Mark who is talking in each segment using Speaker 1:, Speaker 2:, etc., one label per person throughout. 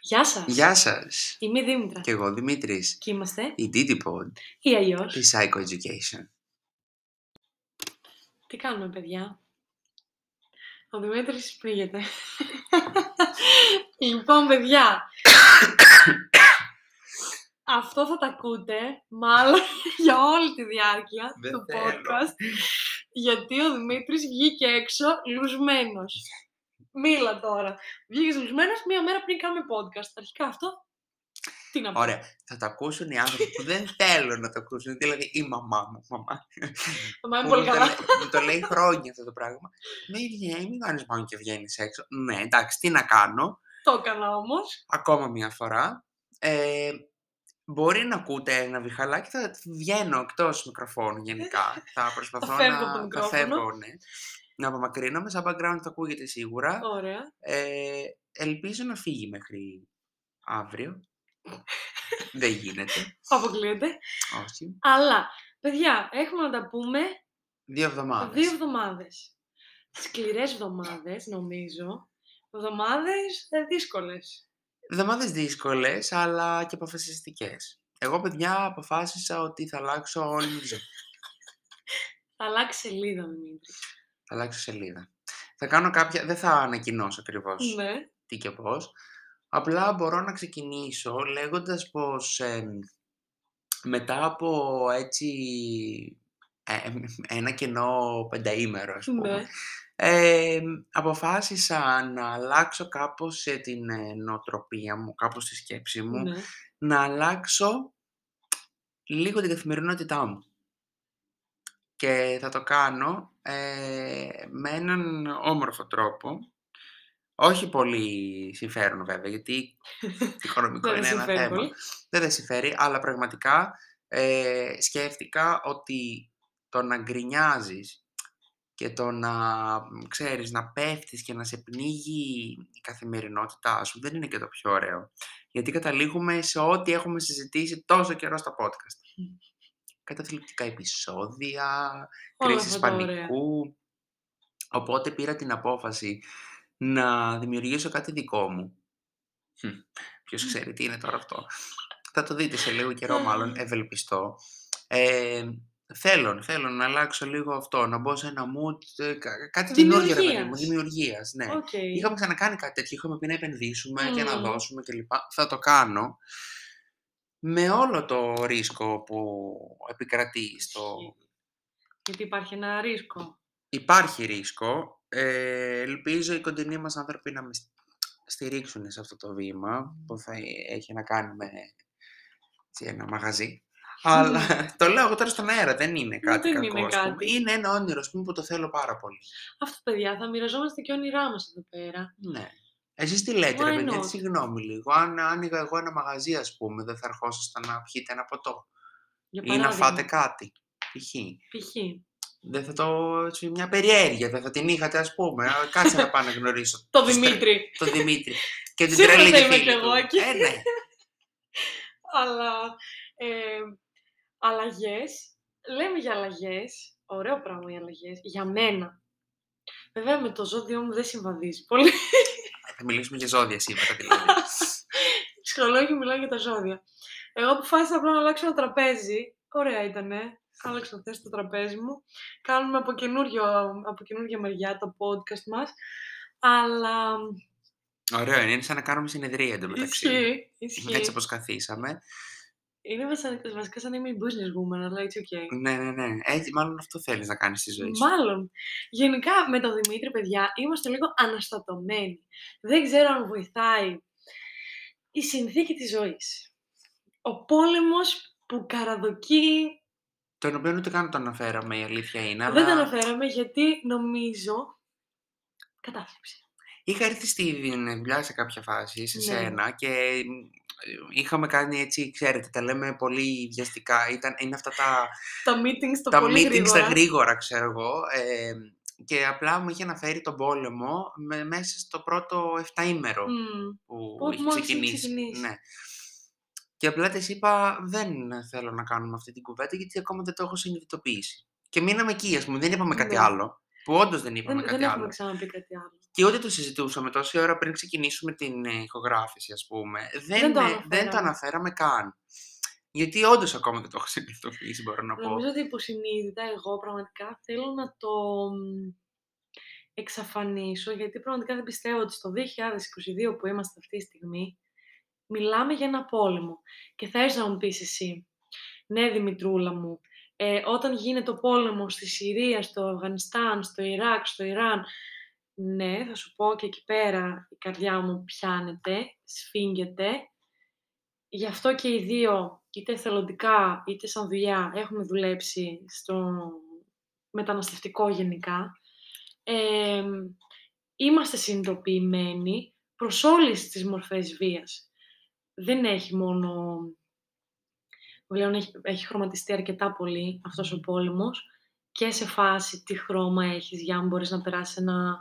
Speaker 1: Γεια σας.
Speaker 2: Γεια σας.
Speaker 1: Είμαι η Δήμητρα.
Speaker 2: Και εγώ Δημήτρης.
Speaker 1: Και είμαστε
Speaker 2: Η DidiPod
Speaker 1: ή αλλιώς.
Speaker 2: τη Psycho Education.
Speaker 1: Τι κάνουμε, παιδιά; Ο Δημήτρης πνίγεται. λοιπόν, παιδιά. Αυτό θα τα ακούτε, μάλλον για όλη τη διάρκεια
Speaker 2: Δεν
Speaker 1: του
Speaker 2: θέλω.
Speaker 1: podcast. Γιατί ο Δημήτρης βγήκε έξω λουσμένος. Μίλα τώρα. Βγήκες λουσμένος μία μέρα πριν κάνουμε podcast. Αρχικά αυτό. Τι να πω.
Speaker 2: Ωραία. Θα το ακούσουν οι άνθρωποι που δεν θέλουν να το ακούσουν. Δηλαδή η μαμά μου. Μαμά.
Speaker 1: Το μάθαμε
Speaker 2: που
Speaker 1: πολύ
Speaker 2: μου το
Speaker 1: καλά.
Speaker 2: λέ- Μου το λέει χρόνια αυτό το πράγμα. Ναι, ναι, μην κάνεις μόνο και βγαίνεις έξω. Ναι, εντάξει, τι να κάνω.
Speaker 1: Το έκανα όμως.
Speaker 2: Ακόμα μία φορά. Ε, μπορεί να ακούτε ένα βιχαλάκι, θα βγαίνω εκτός μικροφώνου γενικά. θα προσπαθώ
Speaker 1: φεύγω από το
Speaker 2: να θα
Speaker 1: μικρόφωνο.
Speaker 2: φεύγω, ναι. Να απομακρύνομαι, σαν background θα ακούγεται σίγουρα.
Speaker 1: Ωραία.
Speaker 2: Ε, ελπίζω να φύγει μέχρι αύριο. Δεν γίνεται.
Speaker 1: Αποκλείεται.
Speaker 2: Όχι.
Speaker 1: Αλλά, παιδιά, έχουμε να τα πούμε
Speaker 2: Δύο εβδομάδες.
Speaker 1: δύο εβδομάδες. Σκληρές εβδομάδες, νομίζω. Εβδομάδες ε, δύσκολες.
Speaker 2: Εβδομάδες δύσκολες, αλλά και αποφασιστικές. Εγώ, παιδιά, αποφάσισα ότι θα αλλάξω όλη μου τη ζωή.
Speaker 1: Θα αλλάξει σελίδα, Δημήτρη.
Speaker 2: Θα αλλάξω σελίδα. Θα κάνω κάποια... Δεν θα ανακοινώσω ακριβώς
Speaker 1: Ναι.
Speaker 2: τι και πώς. Απλά μπορώ να ξεκινήσω λέγοντας πως εμ, μετά από έτσι ε, ένα κενό πενταήμερο, ας πούμε,
Speaker 1: Ναι.
Speaker 2: Ε, αποφάσισα να αλλάξω κάπως ε, την ε, νοοτροπία μου, κάπως τη σκέψη μου,
Speaker 1: ναι.
Speaker 2: να αλλάξω λίγο την καθημερινότητά μου. Και θα το κάνω ε, με έναν όμορφο τρόπο. Όχι πολύ συμφέρον βέβαια, γιατί οικονομικό
Speaker 1: Δεν
Speaker 2: είναι ένα
Speaker 1: συμφέρει
Speaker 2: θέμα.
Speaker 1: πολύ.
Speaker 2: Δεν δεν συμφέρει, αλλά πραγματικά ε, σκέφτηκα ότι το να γκρινιάζεις και το να, μ, ξέρεις, να πέφτεις και να σε πνίγει η καθημερινότητά σου δεν είναι και το πιο ωραίο. Γιατί καταλήγουμε σε ό,τι έχουμε συζητήσει τόσο καιρό στο podcast. Καταθλιπτικά επεισόδια,
Speaker 1: Όλα
Speaker 2: κρίσεις
Speaker 1: αυτά τα ωραία.
Speaker 2: πανικού. Οπότε πήρα την απόφαση να δημιουργήσω κάτι δικό μου. Χμ, Ποιος ξέρει τι είναι τώρα αυτό. Θα το δείτε σε λίγο καιρό μάλλον, ευελπιστώ. Ε, θέλω, θέλω να αλλάξω λίγο αυτό, να μπω σε ένα mood, ε, κα- κάτι καινούργιο ρε παιδί μου,
Speaker 1: Δημιουργίας.
Speaker 2: δημιουργίας, ναι.
Speaker 1: Οκ.
Speaker 2: Είχαμε ξανακάνει κάτι τέτοιο, είχαμε πει να επενδύσουμε και να
Speaker 1: Μμμ.
Speaker 2: δώσουμε κλπ. Θα το κάνω με όλο το ρίσκο που επικρατεί στο...
Speaker 1: Ισχύει. Γιατί υπάρχει ένα ρίσκο.
Speaker 2: Υπάρχει ρίσκο. Ε, ελπίζω οι κοντινοί μας άνθρωποι να με σ- στηρίξουν σε αυτό το βήμα που θα έχει να κάνει με έτσι, ένα μαγαζί. Αλλά το λέω εγώ τώρα στον αέρα, δεν είναι κάτι
Speaker 1: δεν
Speaker 2: κακό.
Speaker 1: είναι
Speaker 2: ας πούμε.
Speaker 1: κάτι.
Speaker 2: Είναι ένα όνειρο ας πούμε, που το θέλω πάρα πολύ.
Speaker 1: Αυτό, παιδιά, θα μοιραζόμαστε και όνειρά μας εδώ πέρα.
Speaker 2: Ναι. Εσείς τι λέτε, ρε
Speaker 1: Why
Speaker 2: παιδιά,
Speaker 1: not?
Speaker 2: τι συγγνώμη λίγο. Αν άνοιγα εγώ ένα μαγαζί, ας πούμε, δεν θα ερχόσασταν να πιείτε ένα ποτό
Speaker 1: Για
Speaker 2: ή να
Speaker 1: παράδειγμα,
Speaker 2: φάτε κάτι. Π.χ.
Speaker 1: π.χ.
Speaker 2: Δεν θα το. έτσι, μια περιέργεια, δεν θα την είχατε, ας πούμε. Α, Κάτσε να πάω να γνωρίσω
Speaker 1: Το
Speaker 2: τους τρε-
Speaker 1: Δημήτρη.
Speaker 2: τον Δημήτρη. Και την
Speaker 1: Σίγουρα
Speaker 2: τρελή
Speaker 1: θα
Speaker 2: τη
Speaker 1: είμαι
Speaker 2: φίλη
Speaker 1: κι εγώ
Speaker 2: του.
Speaker 1: εκεί.
Speaker 2: Ε, ναι.
Speaker 1: Αλλά ε, αλλαγές, λέμε για αλλαγές, ωραίο πράγμα οι αλλαγές, για μένα. Βέβαια με το ζώδιό μου δεν συμβαδίζει πολύ.
Speaker 2: Θα μιλήσουμε για ζώδια σήμερα, δηλαδή.
Speaker 1: Ψυχολόγοι μιλάνε για τα ζώδια. Εγώ αποφάσισα απλά να αλλάξω ένα τραπέζι. Ωραία ήτανε. Άλλαξα θέση στο τραπέζι μου. Κάνουμε από, καινούριο, από καινούργια μεριά το podcast μας. Αλλά
Speaker 2: Ωραίο είναι, είναι σαν να κάνουμε συνεδρία εντωμεταξύ.
Speaker 1: ισχύει, ισχύει.
Speaker 2: Έτσι όπως καθίσαμε.
Speaker 1: Είναι σαν, βασικά σαν να είμαι η business woman, αλλά it's okay.
Speaker 2: Ναι, ναι, ναι. Έτσι, μάλλον αυτό θέλεις να κάνεις στη ζωή σου.
Speaker 1: Μάλλον. Γενικά με τον Δημήτρη, παιδιά, είμαστε λίγο αναστατωμένοι. Δεν ξέρω αν βοηθάει η συνθήκη της ζωής. Ο πόλεμος που καραδοκεί...
Speaker 2: Τον οποίο ούτε καν το αναφέραμε, η αλήθεια είναι.
Speaker 1: Δεν το
Speaker 2: αλλά
Speaker 1: αναφέραμε γιατί νομίζω... Κατάθλιψη.
Speaker 2: Είχα έρθει στη δουλειά σε κάποια φάση, σε
Speaker 1: Ναι.
Speaker 2: σένα και μ, είχαμε κάνει έτσι, ξέρετε, τα λέμε πολύ βιαστικά. Ήταν, είναι αυτά τα,
Speaker 1: Τα meetings το
Speaker 2: τα
Speaker 1: πολύ
Speaker 2: meetings
Speaker 1: γρήγορα.
Speaker 2: τα γρήγορα, ξέρω εγώ. Ε, και απλά μου είχε αναφέρει τον πόλεμο με, μέσα στο πρώτο 7 ημέρο
Speaker 1: Μμμ.
Speaker 2: που
Speaker 1: Που
Speaker 2: είχε
Speaker 1: μόλις είχε
Speaker 2: ξεκινήσει.
Speaker 1: ξεκινήσει.
Speaker 2: Ναι. Και απλά της είπα, δεν θέλω να κάνουμε αυτή την κουβέντα γιατί ακόμα δεν το έχω συνειδητοποιήσει. Και μείναμε εκεί, ας πούμε, δεν είπαμε κάτι
Speaker 1: Ναι.
Speaker 2: άλλο. Που όντως δεν
Speaker 1: Δεν,
Speaker 2: είπαμε
Speaker 1: δεν
Speaker 2: κάτι
Speaker 1: έχουμε
Speaker 2: άλλο.
Speaker 1: ξαναπεί κάτι άλλο.
Speaker 2: Και ούτε το συζητούσαμε τόση ώρα πριν ξεκινήσουμε την ε, ηχογράφηση, ας πούμε. Δεν,
Speaker 1: Δεν το
Speaker 2: ε, δεν το
Speaker 1: αναφέραμε.
Speaker 2: αναφέραμε καν. Γιατί όντως ακόμα δεν το έχω συνειδητοποιήσει, μπορώ να πω.
Speaker 1: Νομίζω ότι υποσυνείδητα εγώ πραγματικά θέλω να το μ, εξαφανίσω, γιατί πραγματικά δεν πιστεύω ότι στο 2022 που είμαστε αυτή τη στιγμή, μιλάμε για ένα πόλεμο. Και θα έρθεις να μου πεις εσύ, ναι Δημητρούλα μου, ε, όταν γίνεται ο πόλεμος στη Συρία, στο Αφγανιστάν, στο Ιράκ, στο Ιράν, ναι, θα σου πω και εκεί πέρα η καρδιά μου πιάνεται, σφίγγεται. Γι' αυτό και οι δύο, είτε εθελοντικά είτε σαν δουλειά, έχουμε δουλέψει στο μεταναστευτικό γενικά. Ε, είμαστε συνειδητοποιημένοι προς όλες τις μορφές βίας. Δεν έχει μόνο... Πλέον έχει, έχει χρωματιστεί αρκετά πολύ αυτός ο πόλεμος και σε φάση τι χρώμα έχεις για να μπορείς να περάσεις ένα...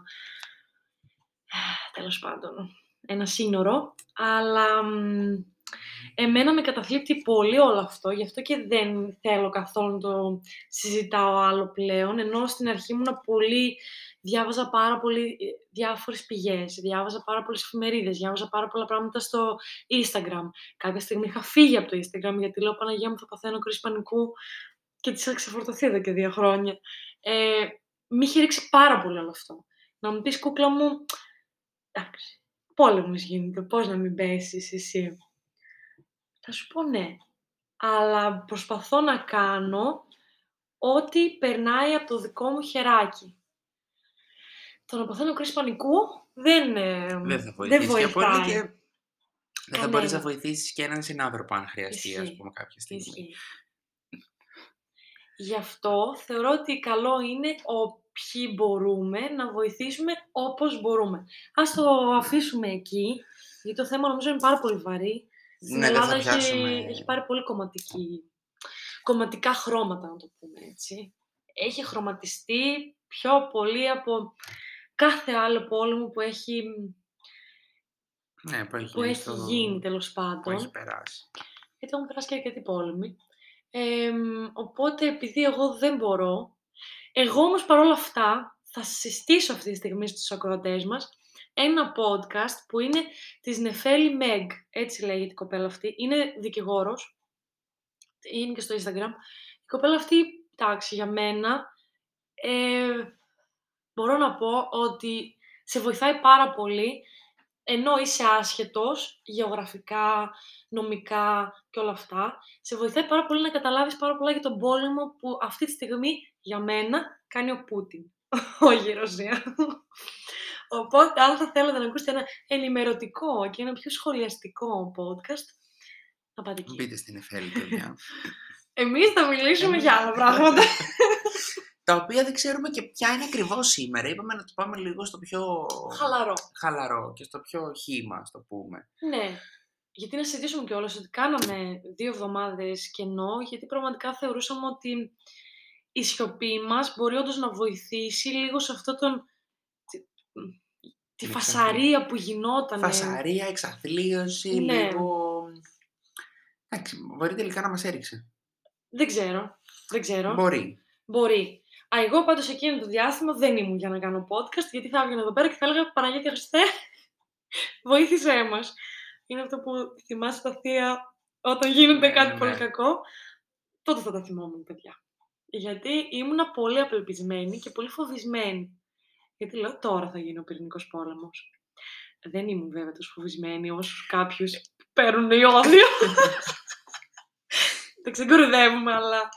Speaker 1: τέλος πάντων, ένα σύνορο. Αλλά μ, εμένα με καταθλίπτει πολύ όλο αυτό, γι' αυτό και δεν θέλω καθόλου να το συζητάω άλλο πλέον, ενώ στην αρχή ήμουν πολύ, διάβαζα πάρα πολύ ε, διάφορες πηγές, διάβαζα πάρα πολλές εφημερίδες, διάβαζα πάρα πολλά πράγματα στο Instagram. Κάποια στιγμή είχα φύγει από το Instagram, γιατί λέω Παναγία μου θα παθαίνω κρίση πανικού και της είχα ξεφορτωθεί εδώ και δύο χρόνια. Ε, μ' είχε ρίξει πάρα πολύ όλο αυτό. Να μου πεις κούκλα μου, εντάξει, πόλεμος γίνεται, πώς να μην πέσεις εσύ. Θα σου πω ναι, αλλά προσπαθώ να κάνω ό,τι περνάει από το δικό μου χεράκι. Το να παθαίνω κρίση πανικού δεν, ε,
Speaker 2: Δεν θα βοηθήσει
Speaker 1: δεν
Speaker 2: και πολύ
Speaker 1: βοηθάει.
Speaker 2: και δεν θα μπορείς να
Speaker 1: Κανένα.
Speaker 2: βοηθήσεις και έναν συνάνθρωπο αν χρειαστεί, ας
Speaker 1: Ισχύει.
Speaker 2: πούμε, κάποια στιγμή.
Speaker 1: Ισχύει. Γι' αυτό θεωρώ ότι καλό είναι όποιοι μπορούμε να βοηθήσουμε όπως μπορούμε. Ας το αφήσουμε εκεί, γιατί το θέμα νομίζω είναι πάρα πολύ βαρύ. Στην
Speaker 2: Ναι, δεν θα
Speaker 1: Ελλάδα έχει,
Speaker 2: πιάσουμε...
Speaker 1: έχει πάρει πολύ κομματική, κομματικά χρώματα, να το πούμε έτσι. Έχει χρωματιστεί πιο πολύ από κάθε άλλο πόλεμο που έχει,
Speaker 2: Ναι, που έχει,
Speaker 1: που έχει
Speaker 2: στο-
Speaker 1: γίνει τέλος
Speaker 2: Που
Speaker 1: πάντων.
Speaker 2: έχει περάσει.
Speaker 1: γιατί έχουν περάσει και αρκετοί πόλεμοι. Εμ, οπότε επειδή εγώ δεν μπορώ, εγώ όμως παρόλα αυτά θα συστήσω αυτή τη στιγμή στους ακροατές μας ένα podcast που είναι της Νεφέλη Μεγ, έτσι λέγεται η κοπέλα αυτή, είναι δικηγόρος, είναι και στο Instagram. Η κοπέλα αυτή, εντάξει, για μένα, ε, μπορώ να πω ότι σε βοηθάει πάρα πολύ ενώ είσαι άσχετος γεωγραφικά, νομικά και όλα αυτά, σε βοηθάει πάρα πολύ να καταλάβεις πάρα πολλά για τον πόλεμο που αυτή τη στιγμή για μένα κάνει ο Πούτιν, όχι η Ρωσία. Οπότε, αν θα θέλετε να ακούσετε ένα ενημερωτικό και ένα πιο σχολιαστικό podcast, να πάτε εκεί.
Speaker 2: Μπείτε στην Εφέλη, παιδιά.
Speaker 1: Εμείς θα μιλήσουμε
Speaker 2: Εμείς-
Speaker 1: για άλλα πράγματα.
Speaker 2: Τα οποία δεν ξέρουμε και ποια είναι ακριβώς σήμερα. Είπαμε να το πάμε λίγο στο πιο
Speaker 1: Χαλαρό.
Speaker 2: χαλαρό και στο πιο χήμα, ας το πούμε.
Speaker 1: Ναι. Γιατί να συζητήσουμε κιόλας ότι κάναμε δύο εβδομάδες κενό, γιατί πραγματικά θεωρούσαμε ότι η σιωπή μας μπορεί όντως να βοηθήσει λίγο σε αυτό τον... τη, τη
Speaker 2: Την
Speaker 1: φασαρία που γινόταν.
Speaker 2: Φασαρία, εξαθλίωση,
Speaker 1: Ναι.
Speaker 2: λίγο... Εντάξει, μπορεί τελικά να μας έριξε.
Speaker 1: Δεν ξέρω. Δεν ξέρω.
Speaker 2: Μπορεί.
Speaker 1: Μπορεί. Α, εγώ πάντως εκείνο το διάστημα δεν ήμουν για να κάνω podcast, γιατί θα έβγαινα εδώ πέρα και θα έλεγα Παναγία και Χριστέ, βοήθησέ μας. Είναι αυτό που θυμάσαι τα θεία όταν γίνεται
Speaker 2: Ναι,
Speaker 1: κάτι
Speaker 2: ναι,
Speaker 1: πολύ
Speaker 2: ναι.
Speaker 1: κακό. Τότε θα τα θυμόμουν, παιδιά. Γιατί ήμουνα πολύ απελπισμένη και πολύ φοβισμένη. Γιατί λέω τώρα θα γίνει ο πυρηνικός πόλεμος. Δεν ήμουν βέβαια τόσο φοβισμένη όσο κάποιους που παίρνουν ιόδιο. Δεν σε κοροϊδεύουμε, αλλά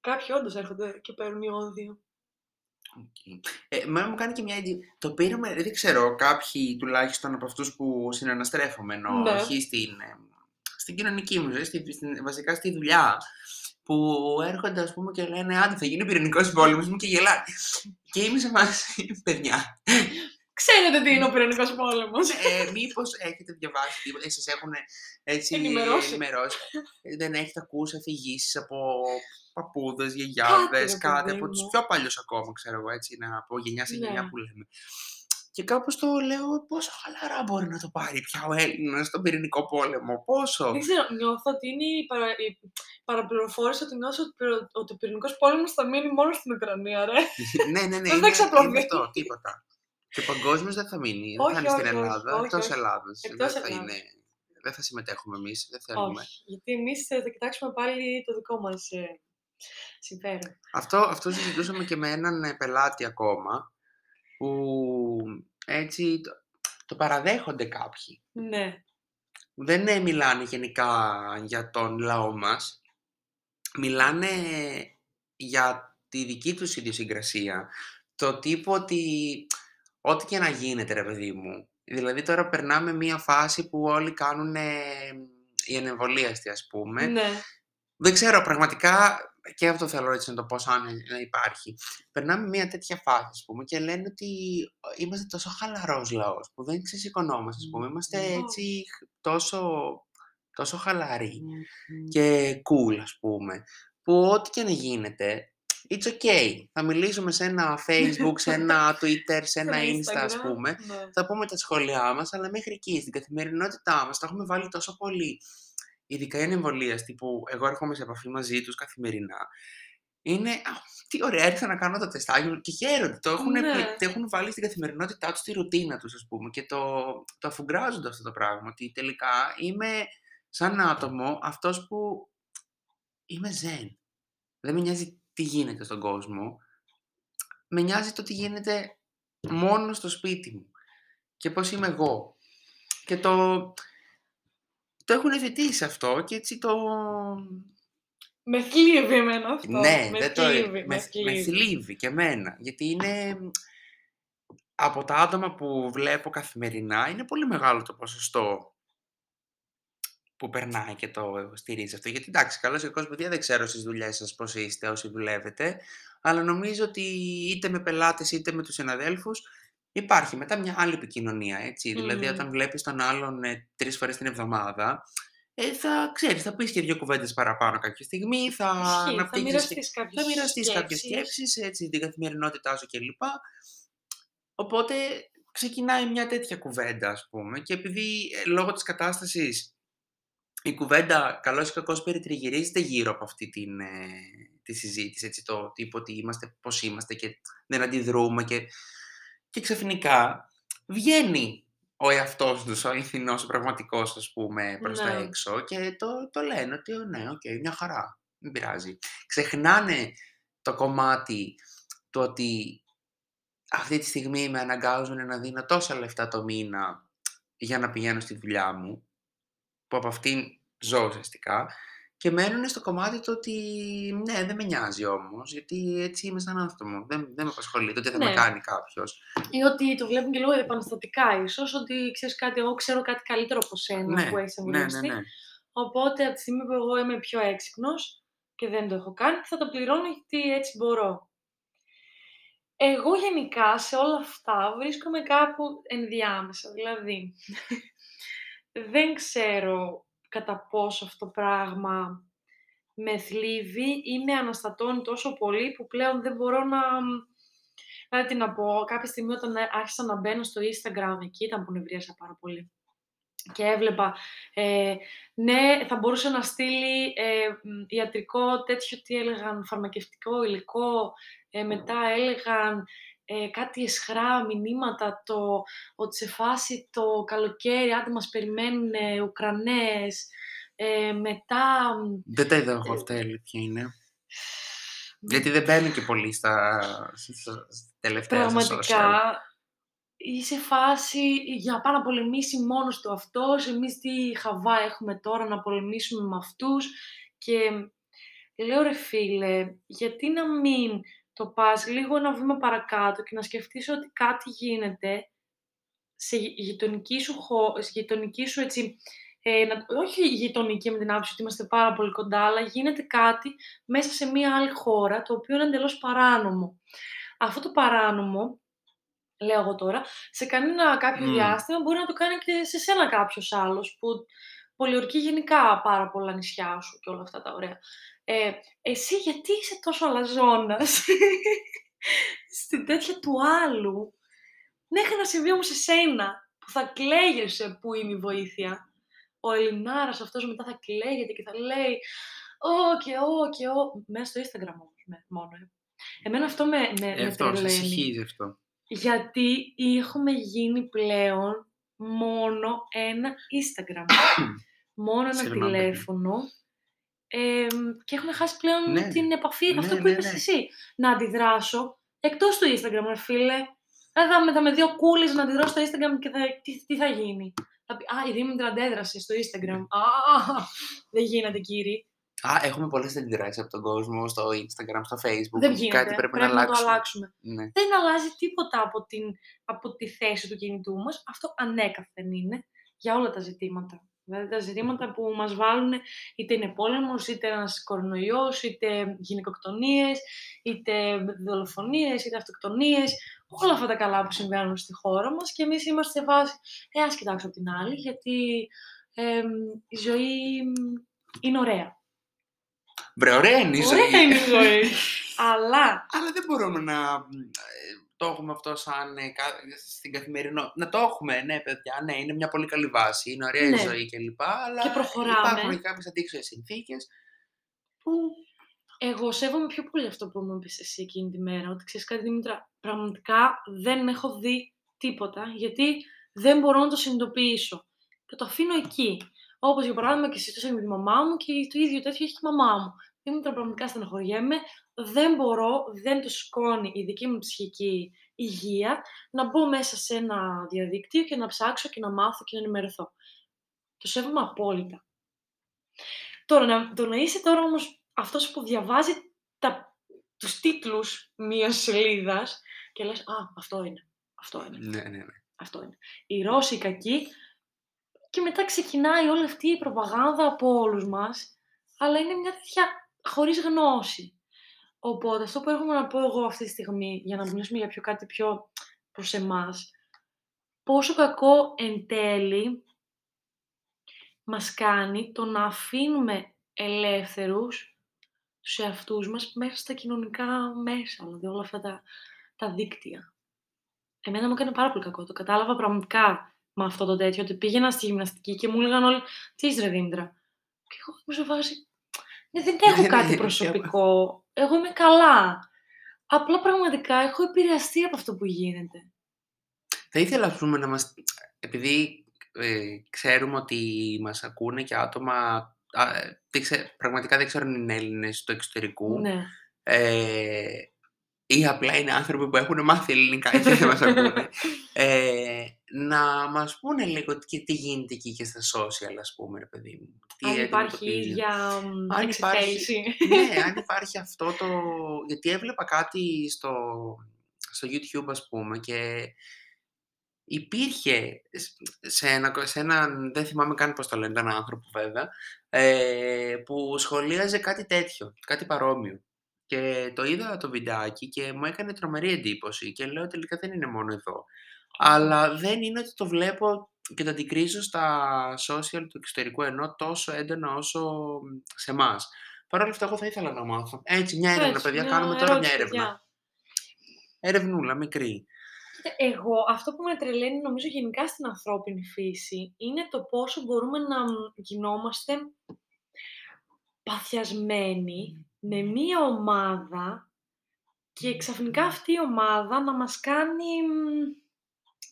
Speaker 1: κάποιοι όντως έρχονται και παίρνουν ιόδιο.
Speaker 2: Οκ. Ε, εμένα μου κάνει και μια εντύπωση. Το πήραμε, δεν ξέρω, κάποιοι τουλάχιστον από αυτούς που συναναστρέφομαι, ενώ
Speaker 1: Ναι.
Speaker 2: όχι στην, ε, στην κοινωνική μου ζωή, στη, στην- βασικά στη δουλειά, που έρχονται ας πούμε και λένε «Άντε θα γίνει πυρηνικός πόλεμος» μου και γελάνε. Και είμαι σε φάση, παιδιά,
Speaker 1: Ξέρετε τι είναι ο πυρηνικός πόλεμος.
Speaker 2: ε, μήπως έχετε διαβάσει τίποτα, ε, σας έχουν έτσι
Speaker 1: Ενημερώσει.
Speaker 2: ενημερώσει. Ε, δεν έχετε ακούσει αφηγήσεις από παππούδες,
Speaker 1: Κάτι,
Speaker 2: γιαγιάδες,
Speaker 1: ρε
Speaker 2: κάτι,
Speaker 1: παιδί
Speaker 2: από τους
Speaker 1: μου.
Speaker 2: πιο παλιούς ακόμα, ξέρω εγώ, έτσι, να, από γενιά σε γενιά
Speaker 1: Ναι.
Speaker 2: που λέμε. Και κάπως το λέω πόσο χαλαρά μπορεί να το πάρει πια ο Έλληνας στον πυρηνικό πόλεμο. Πόσο;
Speaker 1: Δεν ξέρω, νιώθω ότι είναι η, παρα, η παραπληροφόρηση ότι νιώθω ότι, πυρο- ότι ο πυρηνικός πόλεμος θα μείνει μόνο στην Ουκρανία, ρε.
Speaker 2: ναι, ναι, ναι.
Speaker 1: θα
Speaker 2: είναι-
Speaker 1: εξαπλωθεί.
Speaker 2: είναι αυτό, τίποτα. Και παγκόσμιος δεν θα μείνει. Δεν
Speaker 1: Όχι,
Speaker 2: θα είναι στην
Speaker 1: όχι, όχι,
Speaker 2: Ελλάδα.
Speaker 1: όχι,
Speaker 2: Εκτός
Speaker 1: όχι.
Speaker 2: Ελλάδα.
Speaker 1: Εκτός
Speaker 2: Δεν θα
Speaker 1: Ελλάδας.
Speaker 2: είναι. Δεν θα συμμετέχουμε εμείς. Δεν θέλουμε.
Speaker 1: Όχι, γιατί εμείς θα κοιτάξουμε πάλι το δικό μας ε, συμφέρον.
Speaker 2: Αυτό, αυτό συζητούσαμε και με έναν ε, πελάτη ακόμα που έτσι το, το παραδέχονται κάποιοι.
Speaker 1: Ναι,
Speaker 2: Δεν ε, μιλάνε γενικά για τον λαό μας. Μιλάνε για τη δική τους ιδιοσυγκρασία. Το τύπο ότι ό,τι και να γίνεται ρε παιδί μου. Δηλαδή τώρα περνάμε μία φάση που όλοι κάνουν οι ανεμβολίαστοι ας πούμε.
Speaker 1: ναι,
Speaker 2: Δεν ξέρω, πραγματικά και αυτό θέλω έτσι να το πω σαν να υπάρχει. Περνάμε μια τέτοια φάση, ας πούμε, και λένε ότι είμαστε τόσο χαλαρός λαός, που δεν ξεσηκωνόμαστε, ας πούμε. Είμαστε
Speaker 1: Ω.
Speaker 2: έτσι τόσο, τόσο χαλαροί και cool, ας πούμε, που ό,τι και να γίνεται, it's okay. Θα μιλήσουμε σε ένα facebook, σε ένα twitter, σε ένα insta, ας
Speaker 1: Instagram,
Speaker 2: πούμε,
Speaker 1: ναι.
Speaker 2: θα πούμε τα σχόλιά μας, αλλά μέχρι εκεί, στην καθημερινότητά μας, τα έχουμε βάλει τόσο πολύ. Ειδικά οι εμβολίαστοι που εγώ έρχομαι σε επαφή μαζί τους καθημερινά. Είναι, «Α, τι ωραία, ήρθα να κάνω το τεστάκι μου και χαίρονται. Το έχουν,
Speaker 1: Ναι.
Speaker 2: πλε- το έχουν βάλει στην καθημερινότητά τους, στη ρουτίνα τους, ας πούμε, και το, το αφουγκράζονται αυτό το πράγμα. Ότι τελικά είμαι σαν άτομο αυτός που είμαι ζεν. Δεν με νοιάζει τι γίνεται στον κόσμο. Με νοιάζει το τι γίνεται μόνο στο σπίτι μου και πώς είμαι εγώ. Και το, το έχουν εθετήσει αυτό και έτσι το...
Speaker 1: Με θλίβει εμένα αυτό.
Speaker 2: ναι,
Speaker 1: με
Speaker 2: δεν το...
Speaker 1: θλίβει,
Speaker 2: με,
Speaker 1: με
Speaker 2: με
Speaker 1: θλίβει.
Speaker 2: θλίβει και εμένα. Γιατί είναι... Από τα άτομα που βλέπω καθημερινά είναι πολύ μεγάλο το ποσοστό που περνάει και το στηρίζει αυτό. Γιατί εντάξει, καλώς ή κακώς παιδιά δεν ξέρω στις δουλειές σας πώς είστε όσοι δουλεύετε, αλλά νομίζω ότι είτε με πελάτες είτε με τους συναδέλφους υπάρχει μετά μια άλλη επικοινωνία, έτσι. Δηλαδή
Speaker 1: Μμμ.
Speaker 2: όταν βλέπεις τον άλλον ε, τρεις φορές την εβδομάδα, ε, θα ξέρεις, θα πεις και δύο κουβέντες παραπάνω κάποια στιγμή, θα
Speaker 1: Ισχύει, θα
Speaker 2: αναπτύξεις και-
Speaker 1: μοιραστείς κάποιες
Speaker 2: θα μοιραστείς κάποιες
Speaker 1: σκέψεις.
Speaker 2: σκέψεις, έτσι, την καθημερινότητά σου κλπ. Οπότε ξεκινάει μια τέτοια κουβέντα, ας πούμε, και επειδή ε, λόγω της κατάστασης η κουβέντα καλώς ή κακώς περιτριγυρίζεται γύρω από αυτή την, ε, τη συζήτηση, έτσι, το τύπο ότι είμαστε πώς είμαστε και δεν αντιδρούμε και, και ξαφνικά βγαίνει ο εαυτός τους, ο αληθινός, ο πραγματικός, ας πούμε, προς τα
Speaker 1: Ναι.
Speaker 2: έξω και το, το λένε ότι «Ω, ναι, οκ, μια χαρά, δεν πειράζει. Ξεχνάνε το κομμάτι του ότι αυτή τη στιγμή με αναγκάζουν να δίνω τόσα λεφτά το μήνα για να πηγαίνω στη δουλειά μου, που από αυτήν ζω ουσιαστικά, και μένουν στο κομμάτι του ότι ναι, δεν με νοιάζει όμως, γιατί έτσι είμαι σαν άνθρωπο. Δεν, δεν με απασχολεί το τι θα με
Speaker 1: Ναι.
Speaker 2: κάνει κάποιος.
Speaker 1: Ή ότι το βλέπουν και λίγο επαναστατικά ίσως, ότι ξέρεις κάτι, εγώ ξέρω κάτι καλύτερο από σένα
Speaker 2: Ναι,
Speaker 1: που έχεις
Speaker 2: ναι, ναι,
Speaker 1: εμβολιαστεί.
Speaker 2: ναι.
Speaker 1: Οπότε από τη στιγμή που εγώ είμαι πιο έξυπνος και δεν το έχω κάνει, θα το πληρώνω γιατί έτσι μπορώ. Εγώ γενικά σε όλα αυτά βρίσκομαι κάπου ενδιάμεσα. Δηλαδή, δεν ξέρω κατά πόσο αυτό το πράγμα με θλίβει ή με αναστατώνει τόσο πολύ που πλέον δεν μπορώ να... Δηλαδή, τι να πω, κάποια στιγμή όταν ε, άρχισα να μπαίνω στο Instagram, εκεί ήταν που νευρίασα πάρα πολύ. Και έβλεπα, ε, ναι, θα μπορούσε να στείλει ε, μ, ιατρικό τέτοιο, τι έλεγαν, φαρμακευτικό υλικό, ε, μετά έλεγαν ε, κάτι εσχρά μηνύματα, το, ότι σε φάση το καλοκαίρι, άντε μας περιμένουν ε, Ουκρανές, ε, μετά... μ,
Speaker 2: Δεν τα είδα εγώ αυτά, η αλήθεια είναι. Γιατί δεν μπαίνουν και πολύ στα, στα, στα τελευταία στα social.
Speaker 1: Πραγματικά είσαι φάση για πάνω να πολεμήσει μόνος του αυτός, εμείς τι χαβά έχουμε τώρα να πολεμήσουμε με αυτούς και λέω ρε φίλε, γιατί να μην το πας λίγο ένα βήμα παρακάτω και να σκεφτείς ότι κάτι γίνεται σε γει- γειτονική σου, χω... σε γειτονική σου έτσι, ε, να... όχι γειτονική με την άποψη ότι είμαστε πάρα πολύ κοντά, αλλά γίνεται κάτι μέσα σε μία άλλη χώρα, το οποίο είναι εντελώς παράνομο. Αυτό το παράνομο, λέω εγώ τώρα, σε κανένα κάποιο
Speaker 2: Μμ.
Speaker 1: διάστημα μπορεί να το κάνει και σε σένα κάποιος άλλος, που πολιορκεί γενικά πάρα πολλά νησιά σου και όλα αυτά τα ωραία. Ε, εσύ γιατί είσαι τόσο αλαζόνας στην τέτοια του άλλου, Μέχρι να συμβεί όμως σε σένα, που θα κλαίγεσαι που είναι η βοήθεια. Ο Ελληνάρας αυτός μετά θα κλαίγεται και θα λέει «Ω και ω και ω». Μέσα στο Instagram όμως, με- μόνο. ε. Εμένα αυτό με, με,
Speaker 2: Ε,
Speaker 1: με
Speaker 2: αυτό, σε
Speaker 1: τρελαίνει.
Speaker 2: συγχύζει αυτό.
Speaker 1: Γιατί έχουμε γίνει πλέον μόνο ένα Instagram. μόνο ένα
Speaker 2: Συγγνώμη.
Speaker 1: τηλέφωνο. Ε, και έχουμε χάσει πλέον
Speaker 2: Ναι.
Speaker 1: την επαφή,
Speaker 2: Ναι,
Speaker 1: αυτό που
Speaker 2: ναι,
Speaker 1: είπες
Speaker 2: ναι.
Speaker 1: εσύ. Να αντιδράσω εκτός του Instagram, ρε φίλε. Ε, θα με, θα με δύο κούλες να αντιδράσω στο Instagram και θα, τι, τι θα γίνει. Θα πει, Α, η Δήμητρα αντέδρασε στο Instagram. Α, δεν γίνεται, κύριε.
Speaker 2: Α, έχουμε πολλές αντιδράσεις από τον κόσμο στο Instagram, στο Facebook.
Speaker 1: Δεν γίνεται.
Speaker 2: Κάτι πρέπει, να
Speaker 1: το
Speaker 2: αλλάξουμε.
Speaker 1: αλλάξουμε.
Speaker 2: Ναι.
Speaker 1: δεν αλλάζει τίποτα από, την, από τη θέση του κινητού μας. Αυτό ανέκαθεν είναι για όλα τα ζητήματα. Δηλαδή τα ζητήματα που μας βάλουν είτε είναι πόλεμος, είτε ένας κορονοϊός, είτε γυναικοκτονίες, είτε δολοφονίες, είτε αυτοκτονίες, όλα αυτά τα καλά που συμβαίνουν στη χώρα μας και εμείς είμαστε σε βάση, ε, ας κοιτάξω από την άλλη, γιατί εμ, η ζωή μ, είναι ωραία.
Speaker 2: Βρε, ωραία είναι η ζωή.
Speaker 1: Ωραία είναι η ζωή. Αλλά
Speaker 2: Αλλά δεν μπορούμε να ε, το έχουμε αυτό σαν ε, κα- στην καθημερινό. Να το έχουμε, ναι, παιδιά, ναι, είναι μια πολύ καλή βάση. Είναι ωραία
Speaker 1: Ναι.
Speaker 2: η ζωή κλπ. Αλλά
Speaker 1: Και προχωράμε.
Speaker 2: υπάρχουν και κάποιες αντίξωες συνθήκες που.
Speaker 1: Εγώ σέβομαι πιο πολύ αυτό που μου είπες εσύ εκείνη τη μέρα, ότι ξέρεις κάτι Δήμητρα, πραγματικά δεν έχω δει τίποτα, γιατί δεν μπορώ να το συνειδητοποιήσω. Και το αφήνω εκεί. Όπως για παράδειγμα και συζητούσα με τη μαμά μου και το ίδιο τέτοιο έχει και η μαμά μου. Δήμητρα, πραγματικά στεναχωριέμαι, δεν μπορώ, δεν το σκόνει η δική μου ψυχική υγεία να μπω μέσα σε ένα διαδίκτυο και να ψάξω και να μάθω και να ενημερωθώ. Το σέβομαι απόλυτα. Τώρα, να, το να είσαι τώρα όμως αυτός που διαβάζει τα, τους τίτλους μιας σελίδας και λες «Α, αυτό είναι, αυτό είναι,
Speaker 2: Ναι, ναι, ναι.
Speaker 1: αυτό είναι». Οι Ρώσοι οι κακοί και μετά ξεκινάει όλη αυτή η προπαγάνδα από όλους μας, αλλά είναι μια τέτοια χωρίς γνώση. Οπότε αυτό που έρχομαι να πω εγώ αυτή τη στιγμή, για να μιλήσουμε για πιο κάτι πιο προς εμάς, πόσο κακό εν τέλει μας κάνει το να αφήνουμε ελεύθερους τους εαυτούς μας μέσα στα κοινωνικά μέσα, δηλαδή όλα αυτά τα, τα δίκτυα. Εμένα μου έκανε πάρα πολύ κακό. Το κατάλαβα πραγματικά με αυτό το τέτοιο, ότι πήγαινα στη γυμναστική και μου έλεγαν όλοι «Τι είσαι ρε Δήμητρα». Και εγώ μου σε βάση «Ναι, δεν έχω
Speaker 2: Ναι,
Speaker 1: κάτι
Speaker 2: ναι,
Speaker 1: προσωπικό, εγώ είμαι καλά». Απλά πραγματικά έχω επηρεαστεί από αυτό που γίνεται.
Speaker 2: Θα ήθελα, ας πούμε, να μας... Επειδή ε, ξέρουμε ότι μας ακούνε και άτομα... Α, ε, δεν ξέ- πραγματικά δεν ξέρω αν είναι Έλληνες του εξωτερικού.
Speaker 1: Ναι.
Speaker 2: Ε, ή απλά είναι άνθρωποι που έχουν μάθει ελληνικά και δεν μας ακούνε. Ε, να μας πούνε λίγο τι, τι γίνεται εκεί και στα social, ας πούμε, ρε παιδί μου. Τι
Speaker 1: Αν υπάρχει
Speaker 2: αντιμετωπίζουν.
Speaker 1: ίδια
Speaker 2: Αν
Speaker 1: εξυπέλση.
Speaker 2: ναι, αν υπάρχει αυτό το... Γιατί έβλεπα κάτι στο, στο YouTube, ας πούμε, και υπήρχε σ- σε ένα, σε έναν, δεν θυμάμαι καν πώς το λένε, έναν άνθρωπο βέβαια, ε, που σχολίαζε κάτι τέτοιο, κάτι παρόμοιο. Και το είδα το βιντεάκι και μου έκανε τρομερή εντύπωση και λέω τελικά δεν είναι μόνο εδώ. Αλλά δεν είναι ότι το βλέπω και το αντικρίζω στα social του εξωτερικού ενώ τόσο έντονα όσο σε εμάς. Παρ' όλα αυτά, εγώ θα ήθελα να μάθω. Έτσι, μια έρευνα,
Speaker 1: Έτσι,
Speaker 2: παιδιά.
Speaker 1: μια
Speaker 2: Κάνουμε τώρα μια
Speaker 1: ερώτηση,
Speaker 2: έρευνα.
Speaker 1: παιδιά.
Speaker 2: Ερευνούλα, μικρή.
Speaker 1: Εγώ, αυτό που με τρελαίνει νομίζω γενικά στην ανθρώπινη φύση είναι το πόσο μπορούμε να μ, γινόμαστε παθιασμένοι με μία ομάδα και ξαφνικά αυτή η ομάδα να μας κάνει...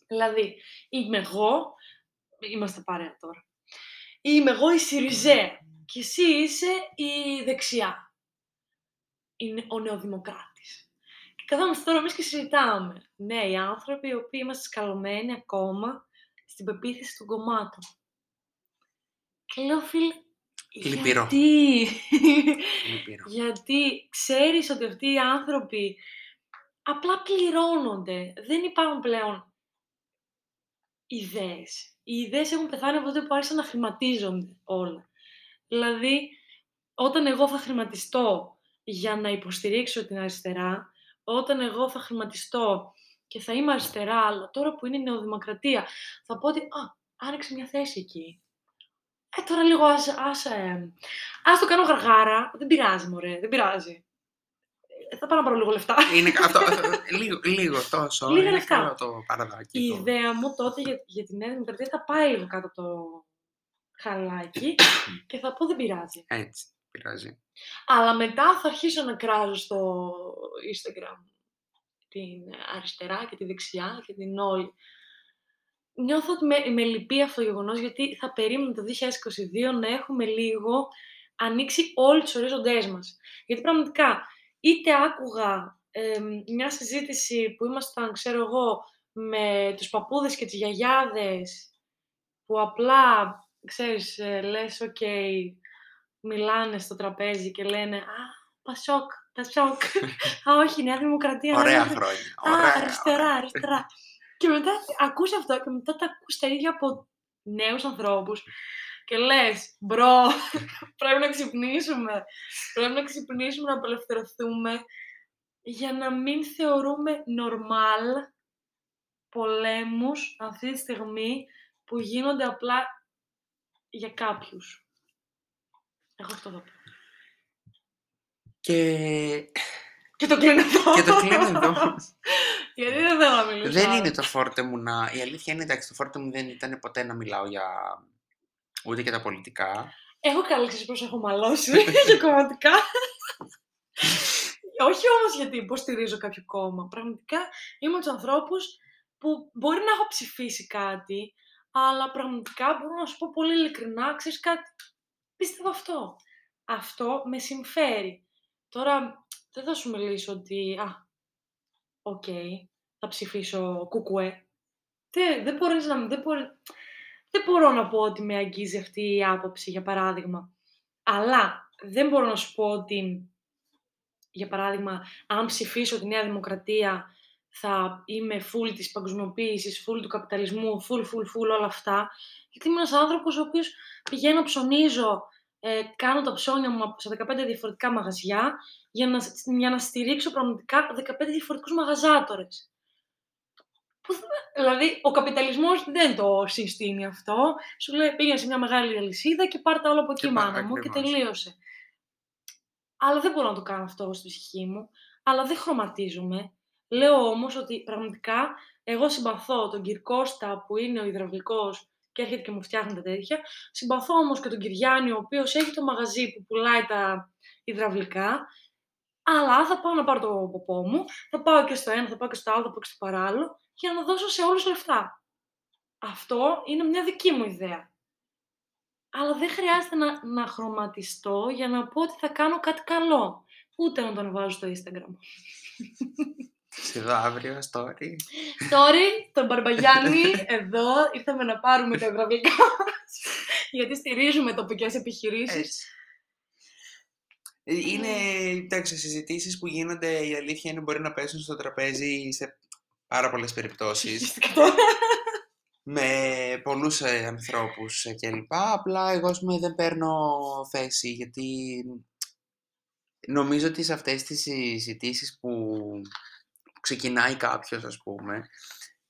Speaker 1: μ, Δηλαδή, είμαι εγώ, είμαστε παρέα τώρα, είμαι εγώ η Σιριζέα και εσύ είσαι η δεξιά. Είναι ο νεοδημοκράτης. Και καθόμαστε τώρα εμείς και συζητάμε. Ναι, οι άνθρωποι οι οποίοι είμαστε σκαλωμένοι ακόμα στην πεποίθηση των κομμάτων. Και λέω, φίλε,
Speaker 2: Λυπηρό.
Speaker 1: γιατί,
Speaker 2: Λυπηρό.
Speaker 1: γιατί ξέρεις ότι αυτοί οι άνθρωποι απλά πληρώνονται. Δεν υπάρχουν πλέον ιδέες. Οι ιδέες έχουν πεθάνει από τότε που άρχισαν να χρηματίζονται όλα. Δηλαδή, όταν εγώ θα χρηματιστώ για να υποστηρίξω την αριστερά, όταν εγώ θα χρηματιστώ και θα είμαι αριστερά, αλλά τώρα που είναι η νεοδημοκρατία, θα πω ότι «Α, άνοιξε μια θέση εκεί». Ε, τώρα λίγο ας, ας, ε, ας το κάνω γαργάρα. Δεν πειράζει, μωρέ, δεν πειράζει. Θα πάω να πάρω λίγο λεφτά.
Speaker 2: Είναι αυτό, αυτό- λίγο, λίγο τόσο.
Speaker 1: Λίγα
Speaker 2: είναι
Speaker 1: λεφτά.
Speaker 2: καλό το παραδάκι.
Speaker 1: Η
Speaker 2: το-
Speaker 1: ιδέα μου τότε για, για τη Νέα Δημοκρατία θα πάει λίγο κάτω από το χαλάκι και θα πω δεν πειράζει.
Speaker 2: Έτσι, πειράζει.
Speaker 1: Αλλά μετά θα αρχίσω να κράζω στο Instagram την αριστερά και τη δεξιά και την όλη. Νιώθω ότι με, με λυπεί αυτό το γεγονός γιατί θα περίμενα το 2022 να έχουμε λίγο ανοίξει όλοι τους ορίζοντές μας. Γιατί πραγματικά είτε άκουγα εμ, μια συζήτηση που ήμασταν, ξέρω εγώ, με τους παππούδες και τις γιαγιάδες που απλά, ξέρεις, ε, λες, οκ, μιλάνε στο τραπέζι και λένε «Α, Πασόκ, Πασόκ, α, όχι, Νέα Δημοκρατία».
Speaker 2: Ωραία
Speaker 1: Νέα
Speaker 2: χρόνια.
Speaker 1: Α,
Speaker 2: Ωραία,
Speaker 1: αριστερά,
Speaker 2: ωραία.
Speaker 1: αριστερά. και μετά ακούς αυτό και μετά τα ακούς τα ίδια από νέους ανθρώπους και λες, bro, πρέπει να ξυπνήσουμε. Πρέπει να ξυπνήσουμε, να απελευθερωθούμε για να μην θεωρούμε normal πολέμους αυτή τη στιγμή που γίνονται απλά για κάποιους. Εγώ αυτό θα πω.
Speaker 2: Και,
Speaker 1: Και το κλείνω εδώ.
Speaker 2: και το κλείνω εδώ.
Speaker 1: Γιατί δεν θέλω να μιλήσω.
Speaker 2: δεν
Speaker 1: άλλο.
Speaker 2: είναι το φόρτε μου να... Η αλήθεια είναι, εντάξει, το φόρτε μου δεν ήταν ποτέ να μιλάω για... ούτε για τα πολιτικά.
Speaker 1: Έχω καλύψει πως έχω μαλώσει για κομματικά. Όχι όμως γιατί υποστηρίζω κάποιο κόμμα. Πραγματικά είμαι από τους ανθρώπους που μπορεί να έχω ψηφίσει κάτι, αλλά πραγματικά μπορώ να σου πω πολύ ειλικρινά, ξέρεις κάτι, πίστευα αυτό. Αυτό με συμφέρει. Τώρα δεν θα σου μιλήσω ότι, α, οκ, θα ψηφίσω κουκουέ. Δεν, δεν, μπορείς να, δεν, μπορείς, δεν μπορώ να πω ότι με αγγίζει αυτή η άποψη, για παράδειγμα. Αλλά δεν μπορώ να σου πω ότι, για παράδειγμα, αν ψηφίσω τη Νέα Δημοκρατία, θα είμαι full της παγκοσμιοποίησης, full του καπιταλισμού, full, full, full όλα αυτά. Γιατί είμαι ένας άνθρωπος ο οποίος πηγαίνω, ψωνίζω, ε, κάνω τα ψώνια μου σε 15 διαφορετικά μαγαζιά για να, για να στηρίξω πραγματικά 15 διαφορετικούς μαγαζάτορες. Που, δεν- δηλαδή, ο καπιταλισμός δεν το συστήνει αυτό. Σου λέει πήγαινε σε μια μεγάλη αλυσίδα και πάρ' τα όλα από εκεί,
Speaker 2: Και πά-
Speaker 1: μάνα μου, και
Speaker 2: ακριβώς.
Speaker 1: τελείωσε. Αλλά δεν μπορώ να το κάνω αυτό στη ψυχή μου. Αλλά δεν χρωματίζομαι. Λέω όμως ότι πραγματικά εγώ συμπαθώ τον κύριο Κώστα που είναι ο υδραυλικός και έρχεται και μου φτιάχνει τα τέτοια. Συμπαθώ όμως και τον Κυριάννη ο οποίος έχει το μαγαζί που πουλάει τα υδραυλικά. Αλλά θα πάω να πάρω το ποπό μου, θα πάω και στο ένα, θα πάω και στο άλλο, θα πάω και στο παράλληλο, για να δώσω σε όλους λεφτά. Αυτό είναι μια δική μου ιδέα. Αλλά δεν χρειάζεται να, να χρωματιστώ για να πω ότι θα κάνω κάτι καλό. Ούτε να τον βάζω στο Instagram.
Speaker 2: Σε δω αύριο, story.
Speaker 1: Sorry, τον Μπαρμπαγιάννη, εδώ ήρθαμε να πάρουμε τα υδραυλικά μας, γιατί στηρίζουμε τοπικές επιχειρήσεις.
Speaker 2: Έτσι. Ε, Είναι, εντάξει, συζητήσεις που γίνονται, η αλήθεια είναι μπορεί να πέσουν στο τραπέζι σε πάρα πολλές περιπτώσεις.
Speaker 1: Συγχυστικά τώρα.
Speaker 2: με πολλούς ε, ανθρώπους ε, κλπ. Απλά εγώ ας πούμε, δεν παίρνω θέση γιατί νομίζω ότι σε αυτές τις συζητήσεις που ξεκινάει κάποιος ας πούμε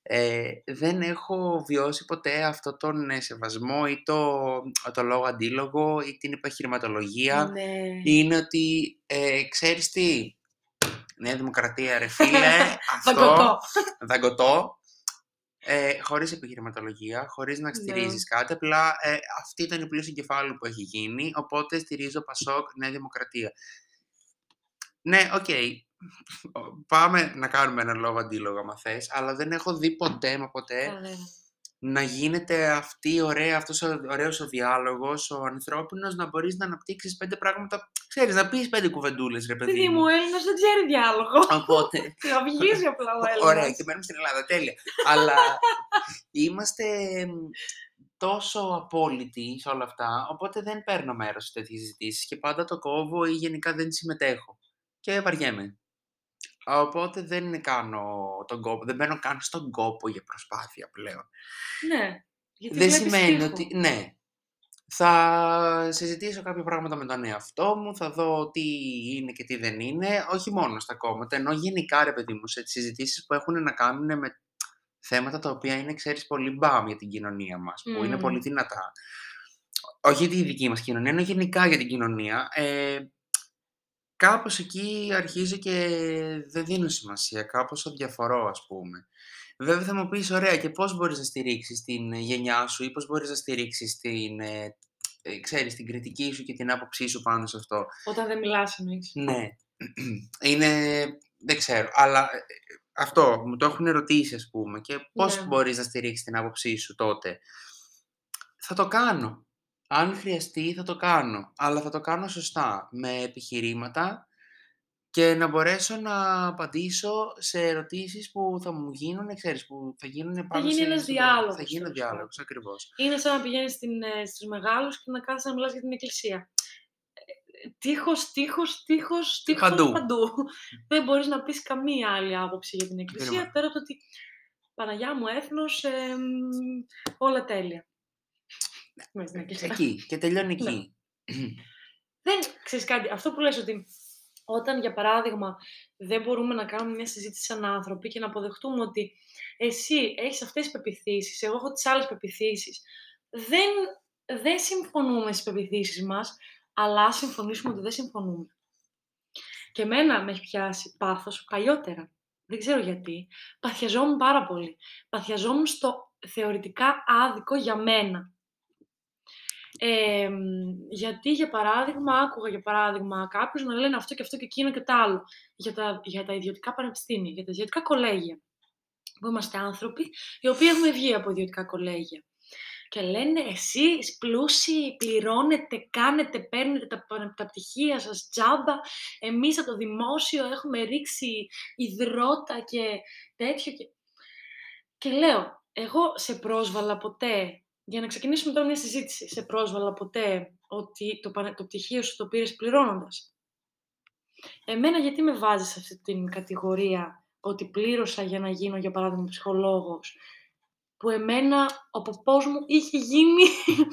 Speaker 2: ε, δεν έχω βιώσει ποτέ αυτό τον ε, σεβασμό ή το, το λόγο αντίλογο ή την επιχειρηματολογία
Speaker 1: Ναι.
Speaker 2: είναι ότι ε, ξέρεις τι Νέα Δημοκρατία ρε φίλε αυτό
Speaker 1: Δαγκωτό.
Speaker 2: δαγκωτό, ε, χωρίς επιχειρηματολογία, χωρίς να
Speaker 1: Ναι.
Speaker 2: στηρίζεις κάτι, απλά ε, αυτή ήταν η πλήση εγκεφάλου που έχει γίνει, οπότε στηρίζω Πασόκ, Νέα Δημοκρατία. Ναι, οκ, πάμε να κάνουμε ένα λόγο αντίλογο άμα θες, αλλά δεν έχω δει ποτέ μα ποτέ
Speaker 1: Κανένα.
Speaker 2: Να γίνεται αυτή η ωραία, αυτός ο ωραίος ο διάλογος, ο ανθρώπινος, να μπορείς να αναπτύξεις πέντε πράγματα, ξέρεις, να πεις πέντε κουβεντούλες, ρε παιδί
Speaker 1: Παιδί μου,
Speaker 2: μου.
Speaker 1: ο Έλληνας δεν ξέρει διάλογο.
Speaker 2: Οπότε,
Speaker 1: Κραυγίζει απλά ο Έλληνας.
Speaker 2: Ωραία, και μένουμε στην Ελλάδα, τέλεια. Αλλά είμαστε μ, τόσο απόλυτοι σε όλα αυτά, οπότε δεν παίρνω μέρος σε τέτοιες συζητήσεις και πάντα το κόβω ή γενικά δεν συμμετέχω. Και βαριέμαι. Οπότε δεν κάνω τον κόπο, δεν μπαίνω καν στον κόπο για προσπάθεια πλέον.
Speaker 1: Ναι. Γιατί
Speaker 2: δεν
Speaker 1: βλέπεις
Speaker 2: σημαίνει
Speaker 1: τείχο.
Speaker 2: ότι, ναι, θα συζητήσω κάποια πράγματα με τον εαυτό μου, θα δω τι είναι και τι δεν είναι, όχι μόνο στα κόμματα, ενώ γενικά ρε παιδί μου, σε τις συζητήσεις που έχουν να κάνουν με θέματα τα οποία είναι, ξέρεις, πολύ μπαμ για την κοινωνία μας, που είναι
Speaker 1: Μμμ.
Speaker 2: πολύ δυνατά. Όχι για τη δική μας κοινωνία, ενώ γενικά για την κοινωνία. Ε, κάπως εκεί αρχίζω και δεν δίνω σημασία, κάπως διαφορώ ας πούμε. Βέβαια θα μου πεις, ωραία, και πώς μπορείς να στηρίξεις την γενιά σου ή πώς μπορείς να στηρίξεις την, ε, ε, ξέρεις, την κριτική σου και την άποψή σου πάνω σε αυτό;
Speaker 1: Όταν δεν μιλάς εννοείς.
Speaker 2: Ναι. Είναι, δεν ξέρω, αλλά ε, αυτό, μου το έχουν ερωτήσει ας πούμε και πώς
Speaker 1: Ναι.
Speaker 2: μπορείς να στηρίξεις την άποψή σου τότε; Θα το κάνω. Αν χρειαστεί θα το κάνω, αλλά θα το κάνω σωστά, με επιχειρήματα και να μπορέσω να απαντήσω σε ερωτήσεις που θα μου γίνουν, ξέρεις, που θα γίνουν πάνω
Speaker 1: γίνει
Speaker 2: σε...
Speaker 1: ένας
Speaker 2: στο-
Speaker 1: διάλογος,
Speaker 2: Θα γίνει
Speaker 1: τέλος
Speaker 2: διάλογος, ακριβώς.
Speaker 1: Είναι σαν να πηγαίνεις στην, ε, στους μεγάλους και να κάθεσαι να μιλάς για την εκκλησία. Ε, Τείχος, τείχος, τείχος, τείχος
Speaker 2: Παντού.
Speaker 1: παντού. δεν μπορείς να πεις καμία άλλη άποψη για την εκκλησία,
Speaker 2: Ακριβώς.
Speaker 1: πέρα από το ότι Παναγιά μου έθνος, ε, μ, όλα τέλεια. Μέσα στην εκκλησία.
Speaker 2: Εκεί και τελειώνει
Speaker 1: Ναι.
Speaker 2: εκεί.
Speaker 1: Δεν ξέρεις κάτι, αυτό που λες ότι όταν για παράδειγμα δεν μπορούμε να κάνουμε μια συζήτηση σαν άνθρωποι και να αποδεχτούμε ότι εσύ έχεις αυτές τις πεπιθήσεις, εγώ έχω τις άλλες πεπιθήσεις, δεν, δεν συμφωνούμε στις πεπιθήσεις μας, αλλά ας συμφωνήσουμε ότι δεν συμφωνούμε. Και εμένα με έχει πιάσει πάθος παλιότερα. Δεν ξέρω γιατί. Παθιαζόμουν πάρα πολύ. Παθιαζόμουν στο θεωρητικά άδικο για μένα. Ε, γιατί, για παράδειγμα, άκουγα για παράδειγμα κάποιους να λένε αυτό και αυτό και εκείνο και το άλλο για τα, για τα ιδιωτικά πανεπιστήμια, για τα ιδιωτικά κολέγια. Που είμαστε άνθρωποι οι οποίοι έχουμε βγει από ιδιωτικά κολέγια. Και λένε εσείς πλούσιοι πληρώνετε, κάνετε, παίρνετε τα, πανε- τα πτυχία σας τζάμπα, εμείς από το δημόσιο έχουμε ρίξει υδρότα και τέτοιο. Και, και λέω, εγώ σε πρόσβαλα ποτέ, για να ξεκινήσουμε τώρα μια συζήτηση, σε πρόσβαλα ποτέ ότι το, πανε- το πτυχίο σου το πήρες πληρώνοντας; Εμένα γιατί με βάζεις σε αυτή την κατηγορία ότι πλήρωσα για να γίνω, για παράδειγμα, ψυχολόγος, που εμένα ο ποπός μου είχε γίνει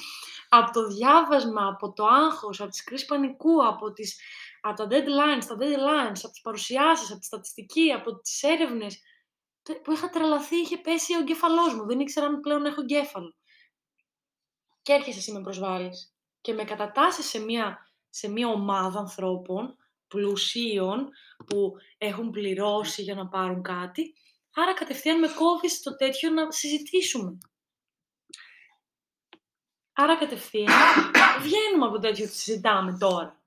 Speaker 1: από το διάβασμα, από το άγχος, από τις κρίσεις πανικού, από, τις, από τα deadlines, τα deadlines, από τις παρουσιάσεις, από τη στατιστική, από τις έρευνες, τε- που είχα τρελαθεί, είχε πέσει ο εγκέφαλός μου, δεν ήξερα αν πλέον έχω εγκέφαλο. Και έρχεσαι εσύ με προσβάλλεις και με κατατάσσεις σε μια, σε μια ομάδα ανθρώπων πλουσίων που έχουν πληρώσει για να πάρουν κάτι, άρα κατευθείαν με κόβεις το τέτοιο να συζητήσουμε. Άρα κατευθείαν βγαίνουμε από το τέτοιο που συζητάμε τώρα.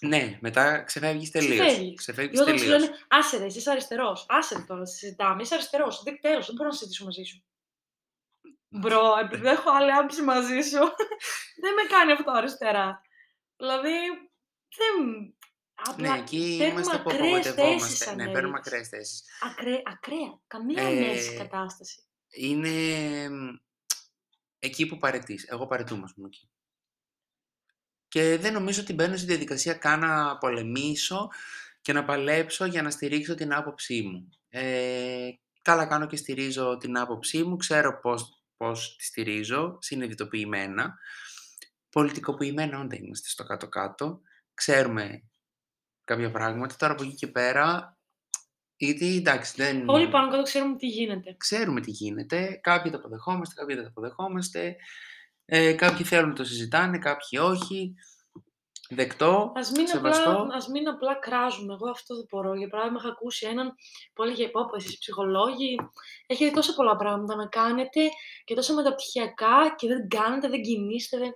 Speaker 2: Ναι, μετά ξεφεύγεις τελείως.
Speaker 1: Ξεφεύγεις.
Speaker 2: Ξεφεύγεις
Speaker 1: Και όταν σου
Speaker 2: τελείως.
Speaker 1: λένε, άσε ρε, εσύ είσαι αριστερός, άσε ρε τώρα, συζητάμε, είσαι αριστερός, δεν τέλος, δεν μπορώ να συζητήσω μαζί σου. Μπρο, επειδή έχω άλλη άποψη μαζί σου, δεν με κάνει αυτό αριστερά. Δηλαδή, δεν... Απλά
Speaker 2: Ναι, εκεί
Speaker 1: παίρνουμε
Speaker 2: είμαστε που
Speaker 1: ακραίες θέσεις
Speaker 2: απογοητευόμαστε.
Speaker 1: σαν
Speaker 2: Ναι,
Speaker 1: Έλληνες.
Speaker 2: παίρνουμε ακραίες θέσεις.
Speaker 1: Ακραία, ακραία. Καμία
Speaker 2: Ε,
Speaker 1: μέση κατάσταση.
Speaker 2: Είναι μ, εκεί που παρετείς. Εγώ παρετούμαι, ας πούμε, εκεί. Και δεν νομίζω ότι μπαίνω στη διαδικασία καν να πολεμήσω και να παλέψω για να στηρίξω την άποψή μου. Ε, καλά κάνω και στηρίζω την άποψή μου, ξέρω πώς, πώς τη στηρίζω, συνειδητοποιημένα. Πολιτικοποιημένα όταν είμαστε στο κάτω-κάτω. Ξέρουμε κάποια πράγματα. Τώρα από εκεί και πέρα, γιατί εντάξει δεν...
Speaker 1: Όλοι πάνω κάτω ξέρουμε τι γίνεται.
Speaker 2: Ξέρουμε τι γίνεται. Κάποιοι το αποδεχόμαστε, κάποιοι δεν το αποδεχόμαστε. Ε, κάποιοι θέλουν να το συζητάνε, κάποιοι όχι. Δεκτό,
Speaker 1: Ας μην,
Speaker 2: σεβαστό.
Speaker 1: απλά, ας μην απλά κράζουμε. Εγώ αυτό δεν μπορώ. Για παράδειγμα, είχα ακούσει έναν που έλεγε: Πω, πω, εσείς ψυχολόγοι έχετε τόσα πολλά πράγματα να κάνετε και τόσα μεταπτυχιακά και δεν κάνετε, δεν κινείστε. Δεν...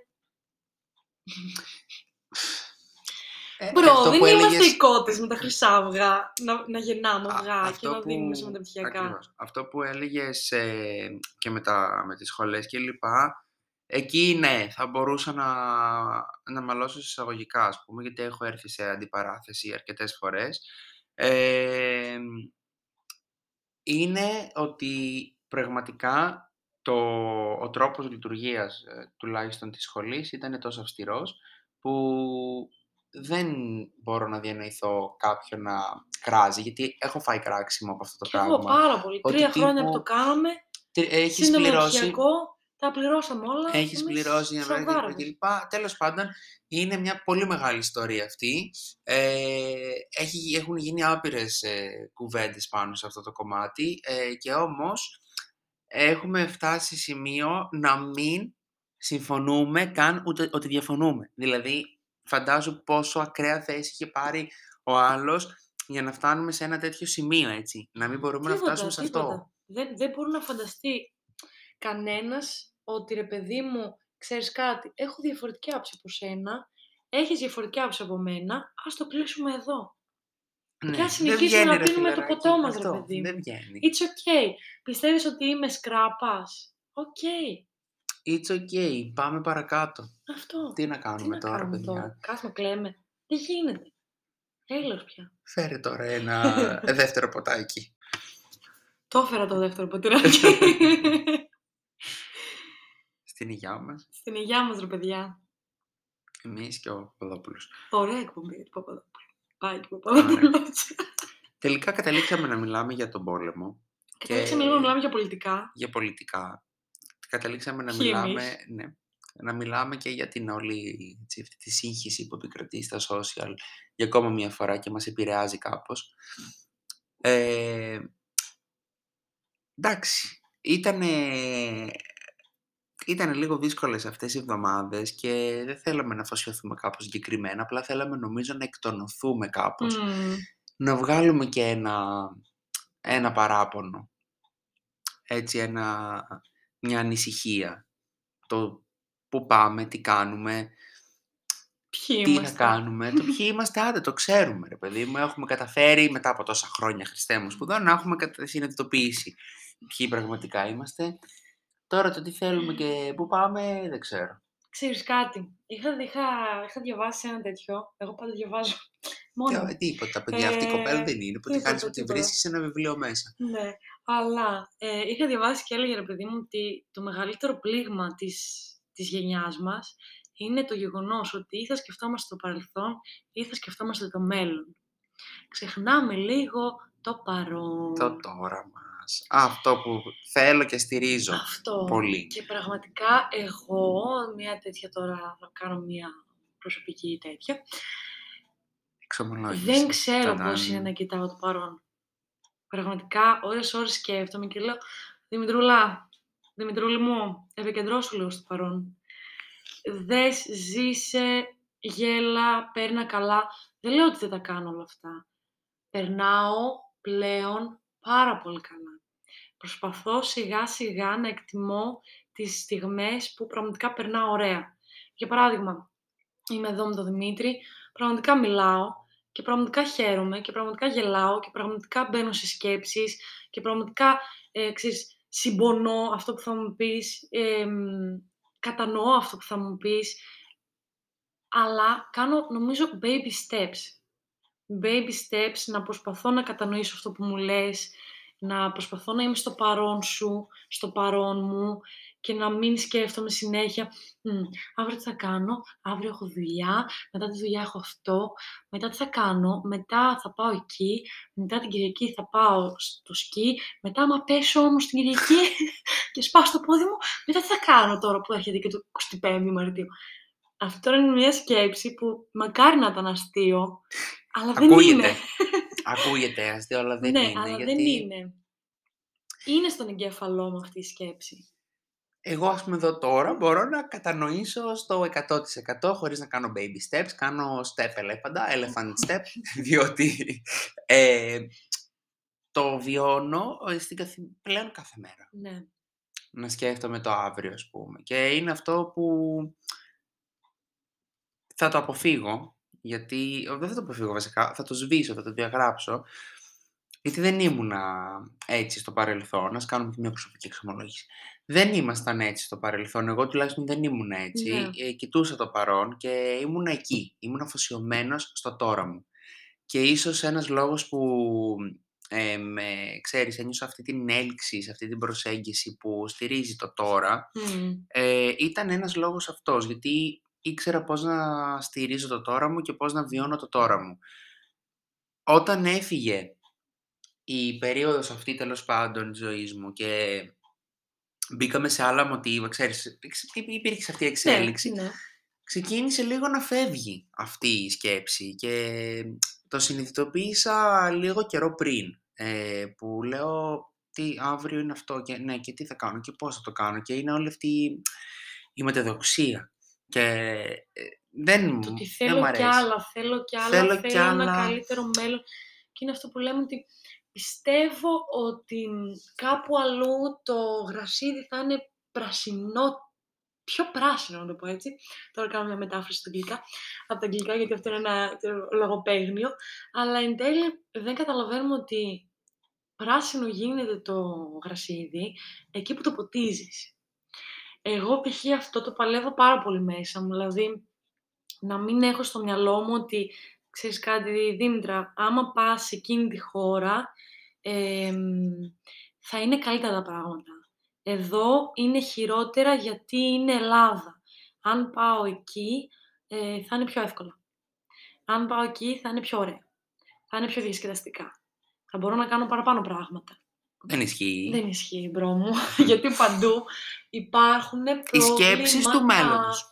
Speaker 2: Ε,
Speaker 1: Μπρο,
Speaker 2: αυτό
Speaker 1: δεν
Speaker 2: που
Speaker 1: είμαστε
Speaker 2: έλεγες-
Speaker 1: οι κότες με τα χρυσά αυγά να, να γεννάμε
Speaker 2: Α,
Speaker 1: αυγά και
Speaker 2: αυτό
Speaker 1: να δίνουμε σε
Speaker 2: που-
Speaker 1: μεταπτυχιακά.
Speaker 2: ακριβώς. Αυτό που έλεγες ε, και με, τα, με τις σχολές και λοιπά, εκεί ναι, θα μπορούσα να, να μαλώσω εισαγωγικά, ας πούμε, γιατί έχω έρθει σε αντιπαράθεση αρκετές φορές. Ε, είναι ότι πραγματικά το, ο τρόπος λειτουργίας ε, τουλάχιστον της σχολής ήταν τόσο αυστηρός που δεν μπορώ να διανοηθώ κάποιον να κράζει, γιατί έχω φάει κράξιμο από αυτό το
Speaker 1: Και εγώ
Speaker 2: πράγμα.
Speaker 1: πάρα πολύ.
Speaker 2: Ότι
Speaker 1: Τρία χρόνια που
Speaker 2: τύπου
Speaker 1: το κάναμε,
Speaker 2: Τι- Έχεις
Speaker 1: σύντομα
Speaker 2: πληρώσει,
Speaker 1: μεταπτυχιακό, τα πληρώσαμε όλα.
Speaker 2: έχεις
Speaker 1: εμείς
Speaker 2: πληρώσει για να
Speaker 1: σοβάραμε.
Speaker 2: και λοιπά. Τέλος πάντων, είναι μια πολύ μεγάλη ιστορία αυτή. Ε, έχει, έχουν γίνει άπειρες ε, κουβέντες πάνω σε αυτό το κομμάτι ε, και όμως έχουμε φτάσει σε σημείο να μην συμφωνούμε καν ούτε ότι διαφωνούμε. Δηλαδή, φαντάζω πόσο ακραία θέση είχε πάρει ο άλλος για να φτάνουμε σε ένα τέτοιο σημείο, έτσι. Να μην μπορούμε να
Speaker 1: Τίποτα,
Speaker 2: φτάσουμε σε
Speaker 1: τίποτα.
Speaker 2: αυτό.
Speaker 1: Δεν, δεν μπορεί να φανταστεί κανένας ότι ρε παιδί μου, ξέρεις κάτι, έχω διαφορετική άποψη από σένα, έχεις διαφορετική άποψη από μένα, ας το κλείσουμε εδώ.
Speaker 2: Ναι,
Speaker 1: Και ας
Speaker 2: δεν
Speaker 1: συνεχίσουμε
Speaker 2: βγαίνει,
Speaker 1: να
Speaker 2: ρε
Speaker 1: πίνουμε το
Speaker 2: φιλαράκι,
Speaker 1: ποτό μας, ρε
Speaker 2: αυτό,
Speaker 1: παιδί μου.
Speaker 2: Δεν βγαίνει.
Speaker 1: It's okay. Πιστεύεις ότι είμαι σκράπας; OK.
Speaker 2: It's okay. Πάμε παρακάτω.
Speaker 1: Αυτό.
Speaker 2: Τι να
Speaker 1: Τι
Speaker 2: κάνουμε
Speaker 1: να
Speaker 2: τώρα,
Speaker 1: κάνουμε
Speaker 2: παιδιά;
Speaker 1: τώρα; Κάθουμε κλαίμε. Δεν γίνεται; Τέλος πια.
Speaker 2: Φέρε τώρα ένα ε, δεύτερο ποτάκι.
Speaker 1: Το έφερα το δεύτερο ποτηράκι.
Speaker 2: Στην υγειά μας,
Speaker 1: Στην υγειά μας, ρε παιδιά.
Speaker 2: εμείς και ο Παπαδόπουλος.
Speaker 1: Ωραία εκπομπή για του Παπαδόπουλου. Πάει και ο Παπαδόπουλος.
Speaker 2: Τελικά καταλήξαμε να μιλάμε για τον πόλεμο,
Speaker 1: Καταλήξαμε λίγο να μιλάμε για πολιτικά.
Speaker 2: για πολιτικά. Καταλήξαμε να
Speaker 1: Ποιοι
Speaker 2: μιλάμε, ναι, να μιλάμε και για την όλη έτσι, αυτή τη σύγχυση που επικρατεί στα social για ακόμα μια φορά και μας επηρεάζει κάπως. Ε, εντάξει, ήτανε, ήτανε λίγο δύσκολες αυτές οι εβδομάδες και δεν θέλαμε να αφοσιωθούμε κάπως συγκεκριμένα, απλά θέλαμε νομίζω να εκτονωθούμε κάπως,
Speaker 1: Μμμ.
Speaker 2: να βγάλουμε και ένα, ένα παράπονο, έτσι ένα, μια ανησυχία, το που πάμε, τι κάνουμε,
Speaker 1: Ποιοι
Speaker 2: τι
Speaker 1: είμαστε.
Speaker 2: θα κάνουμε, το ποιοι είμαστε, άντε το ξέρουμε ρε παιδί μου, έχουμε καταφέρει μετά από τόσα χρόνια Χριστέ μου σπουδών να έχουμε κατα- συνειδητοποιήσει ποιοι πραγματικά είμαστε. Τώρα το τι θέλουμε και πού πάμε δεν ξέρω.
Speaker 1: Ξέρεις κάτι. Είχα, είχα, είχα διαβάσει ένα τέτοιο. Εγώ πάντα διαβάζω μόνο.
Speaker 2: Τι, τίποτα, παιδιά, αυτή η
Speaker 1: Ε,
Speaker 2: κοπέλα δεν είναι, που τι
Speaker 1: τίποτα,
Speaker 2: κάνεις ότι
Speaker 1: τίποτα.
Speaker 2: βρίσκεις ένα βιβλίο μέσα.
Speaker 1: Ναι, αλλά ε, είχα διαβάσει και έλεγε ρε παιδί μου ότι το μεγαλύτερο πλήγμα της, της γενιάς μας είναι το γεγονός ότι ή θα σκεφτόμαστε το παρελθόν ή θα σκεφτόμαστε το μέλλον. Ξεχνάμε λίγο το παρόν.
Speaker 2: Το τώρα μας. Αυτό που θέλω και στηρίζω
Speaker 1: Αυτό.
Speaker 2: πολύ.
Speaker 1: Και πραγματικά εγώ, μια τέτοια τώρα, θα κάνω μια προσωπική τέτοια,
Speaker 2: Εξομολόγηση.
Speaker 1: δεν ξέρω
Speaker 2: Ταντάν.
Speaker 1: πώς είναι να κοιτάω το παρόν. Πραγματικά, ώρες ώρες σκέφτομαι και λέω, Δημητρούλα, Δημητρούλη μου, επικεντρώσου λίγο στο παρόν. Δες, ζήσε, γέλα, παίρνα καλά. Δεν λέω ότι δεν τα κάνω όλα αυτά. Περνάω πλέον πάρα πολύ καλά. Προσπαθώ σιγά σιγά να εκτιμώ τις στιγμές που πραγματικά περνάω ωραία. Για παράδειγμα, είμαι εδώ με τον Δημήτρη, πραγματικά μιλάω και πραγματικά χαίρομαι και πραγματικά γελάω και πραγματικά μπαίνω σε σκέψεις και πραγματικά, ε, ξέρεις, συμπονώ αυτό που θα μου πεις, εμ, κατανοώ αυτό που θα μου πεις, αλλά κάνω νομίζω baby steps. Baby steps, να προσπαθώ να κατανοήσω αυτό που μου λες, να προσπαθώ να είμαι στο παρόν σου, στο παρόν μου και να μην σκέφτομαι συνέχεια «Μμ, αύριο τι θα κάνω, αύριο έχω δουλειά, μετά τη δουλειά έχω αυτό, μετά τι θα κάνω, μετά θα πάω εκεί, μετά την Κυριακή θα πάω στο σκι, μετά άμα πέσω όμως την Κυριακή και σπάσω το πόδι μου, μετά τι θα κάνω τώρα που έρχεται και το 25 Μαρτίου. Αυτό τώρα είναι μια σκέψη που μακάρι να ήταν αστείο, αλλά δεν
Speaker 2: Ακούγεται.
Speaker 1: είναι.
Speaker 2: Ακούγεται αστείο, αλλά δεν
Speaker 1: ναι,
Speaker 2: είναι.
Speaker 1: αλλά
Speaker 2: γιατί
Speaker 1: δεν είναι. Είναι στον εγκέφαλό μου αυτή η σκέψη.
Speaker 2: Εγώ, ας πούμε, εδώ τώρα μπορώ να κατανοήσω στο 100% χωρίς να κάνω baby steps. Κάνω step ελέφαντα, elephant step, διότι ε, το βιώνω ε, στην καθη... πλέον κάθε μέρα.
Speaker 1: Ναι.
Speaker 2: Να σκέφτομαι το αύριο, ας πούμε. Και είναι αυτό που θα το αποφύγω, γιατί ο, δεν θα το αποφύγω βασικά, θα το σβήσω, θα το διαγράψω, γιατί δεν ήμουνα έτσι στο παρελθόν, να κάνουμε και μια προσωπική εξομολόγηση. Δεν ήμασταν έτσι στο παρελθόν, εγώ τουλάχιστον δεν ήμουν έτσι,
Speaker 1: Ναι.
Speaker 2: ε, κοιτούσα το παρόν και ήμουν εκεί, ήμουν αφοσιωμένος στο τώρα μου. Και ίσως ένας λόγος που, ε, με, ξέρεις, ένιωσα αυτή την έλξη, σε αυτή την προσέγγιση που στηρίζει το τώρα,
Speaker 1: Μμ.
Speaker 2: ε, ήταν ένας λόγος αυτός, γιατί ήξερα πώς να στηρίζω το τώρα μου και πώς να βιώνω το τώρα μου. Όταν έφυγε η περίοδος αυτή τέλος πάντων της ζωής μου και μπήκαμε σε άλλα μοτίβα, ξέρεις, υπ- υπήρχε αυτή η εξέλιξη,
Speaker 1: Ναι, ναι.
Speaker 2: ξεκίνησε λίγο να φεύγει αυτή η σκέψη και το συνειδητοποίησα λίγο καιρό πριν, ε, που λέω τι αύριο είναι αυτό και, ναι, και τι θα κάνω και πώς θα το κάνω και είναι όλη αυτή η μεταδοξία Και ε, δεν,
Speaker 1: Το ότι
Speaker 2: δεν
Speaker 1: θέλω
Speaker 2: μ'
Speaker 1: κι
Speaker 2: αρέσει.
Speaker 1: άλλα, θέλω κι άλλα,
Speaker 2: Θέλω
Speaker 1: θέλω,
Speaker 2: κι
Speaker 1: ένα
Speaker 2: άλλα.
Speaker 1: καλύτερο μέλλον. Και είναι αυτό που λέμε ότι πιστεύω ότι κάπου αλλού το γρασίδι θα είναι πρασινό, πιο πράσινο να το πω έτσι. Τώρα κάνω μια μετάφραση στα αγγλικά, από τα αγγλικά γιατί αυτό είναι ένα λογοπαίγνιο. Αλλά εν τέλει δεν καταλαβαίνουμε ότι πράσινο γίνεται το γρασίδι εκεί που το ποτίζεις. Εγώ π.χ. αυτό το παλεύω πάρα πολύ μέσα μου, δηλαδή να μην έχω στο μυαλό μου ότι, ξέρεις κάτι Δήμητρα, άμα πας σε εκείνη τη χώρα, εμ, θα είναι καλύτερα τα πράγματα. Εδώ είναι χειρότερα γιατί είναι Ελλάδα. Αν πάω εκεί, ε, θα είναι πιο εύκολα. Αν πάω εκεί, θα είναι πιο ωραία. Θα είναι πιο διασκεδαστικά. Θα μπορώ να κάνω παραπάνω πράγματα.
Speaker 2: Δεν ισχύει.
Speaker 1: Δεν ισχύει, bro μου, γιατί παντού υπάρχουν
Speaker 2: Οι σκέψεις του
Speaker 1: προβλήματα.
Speaker 2: μέλλοντος.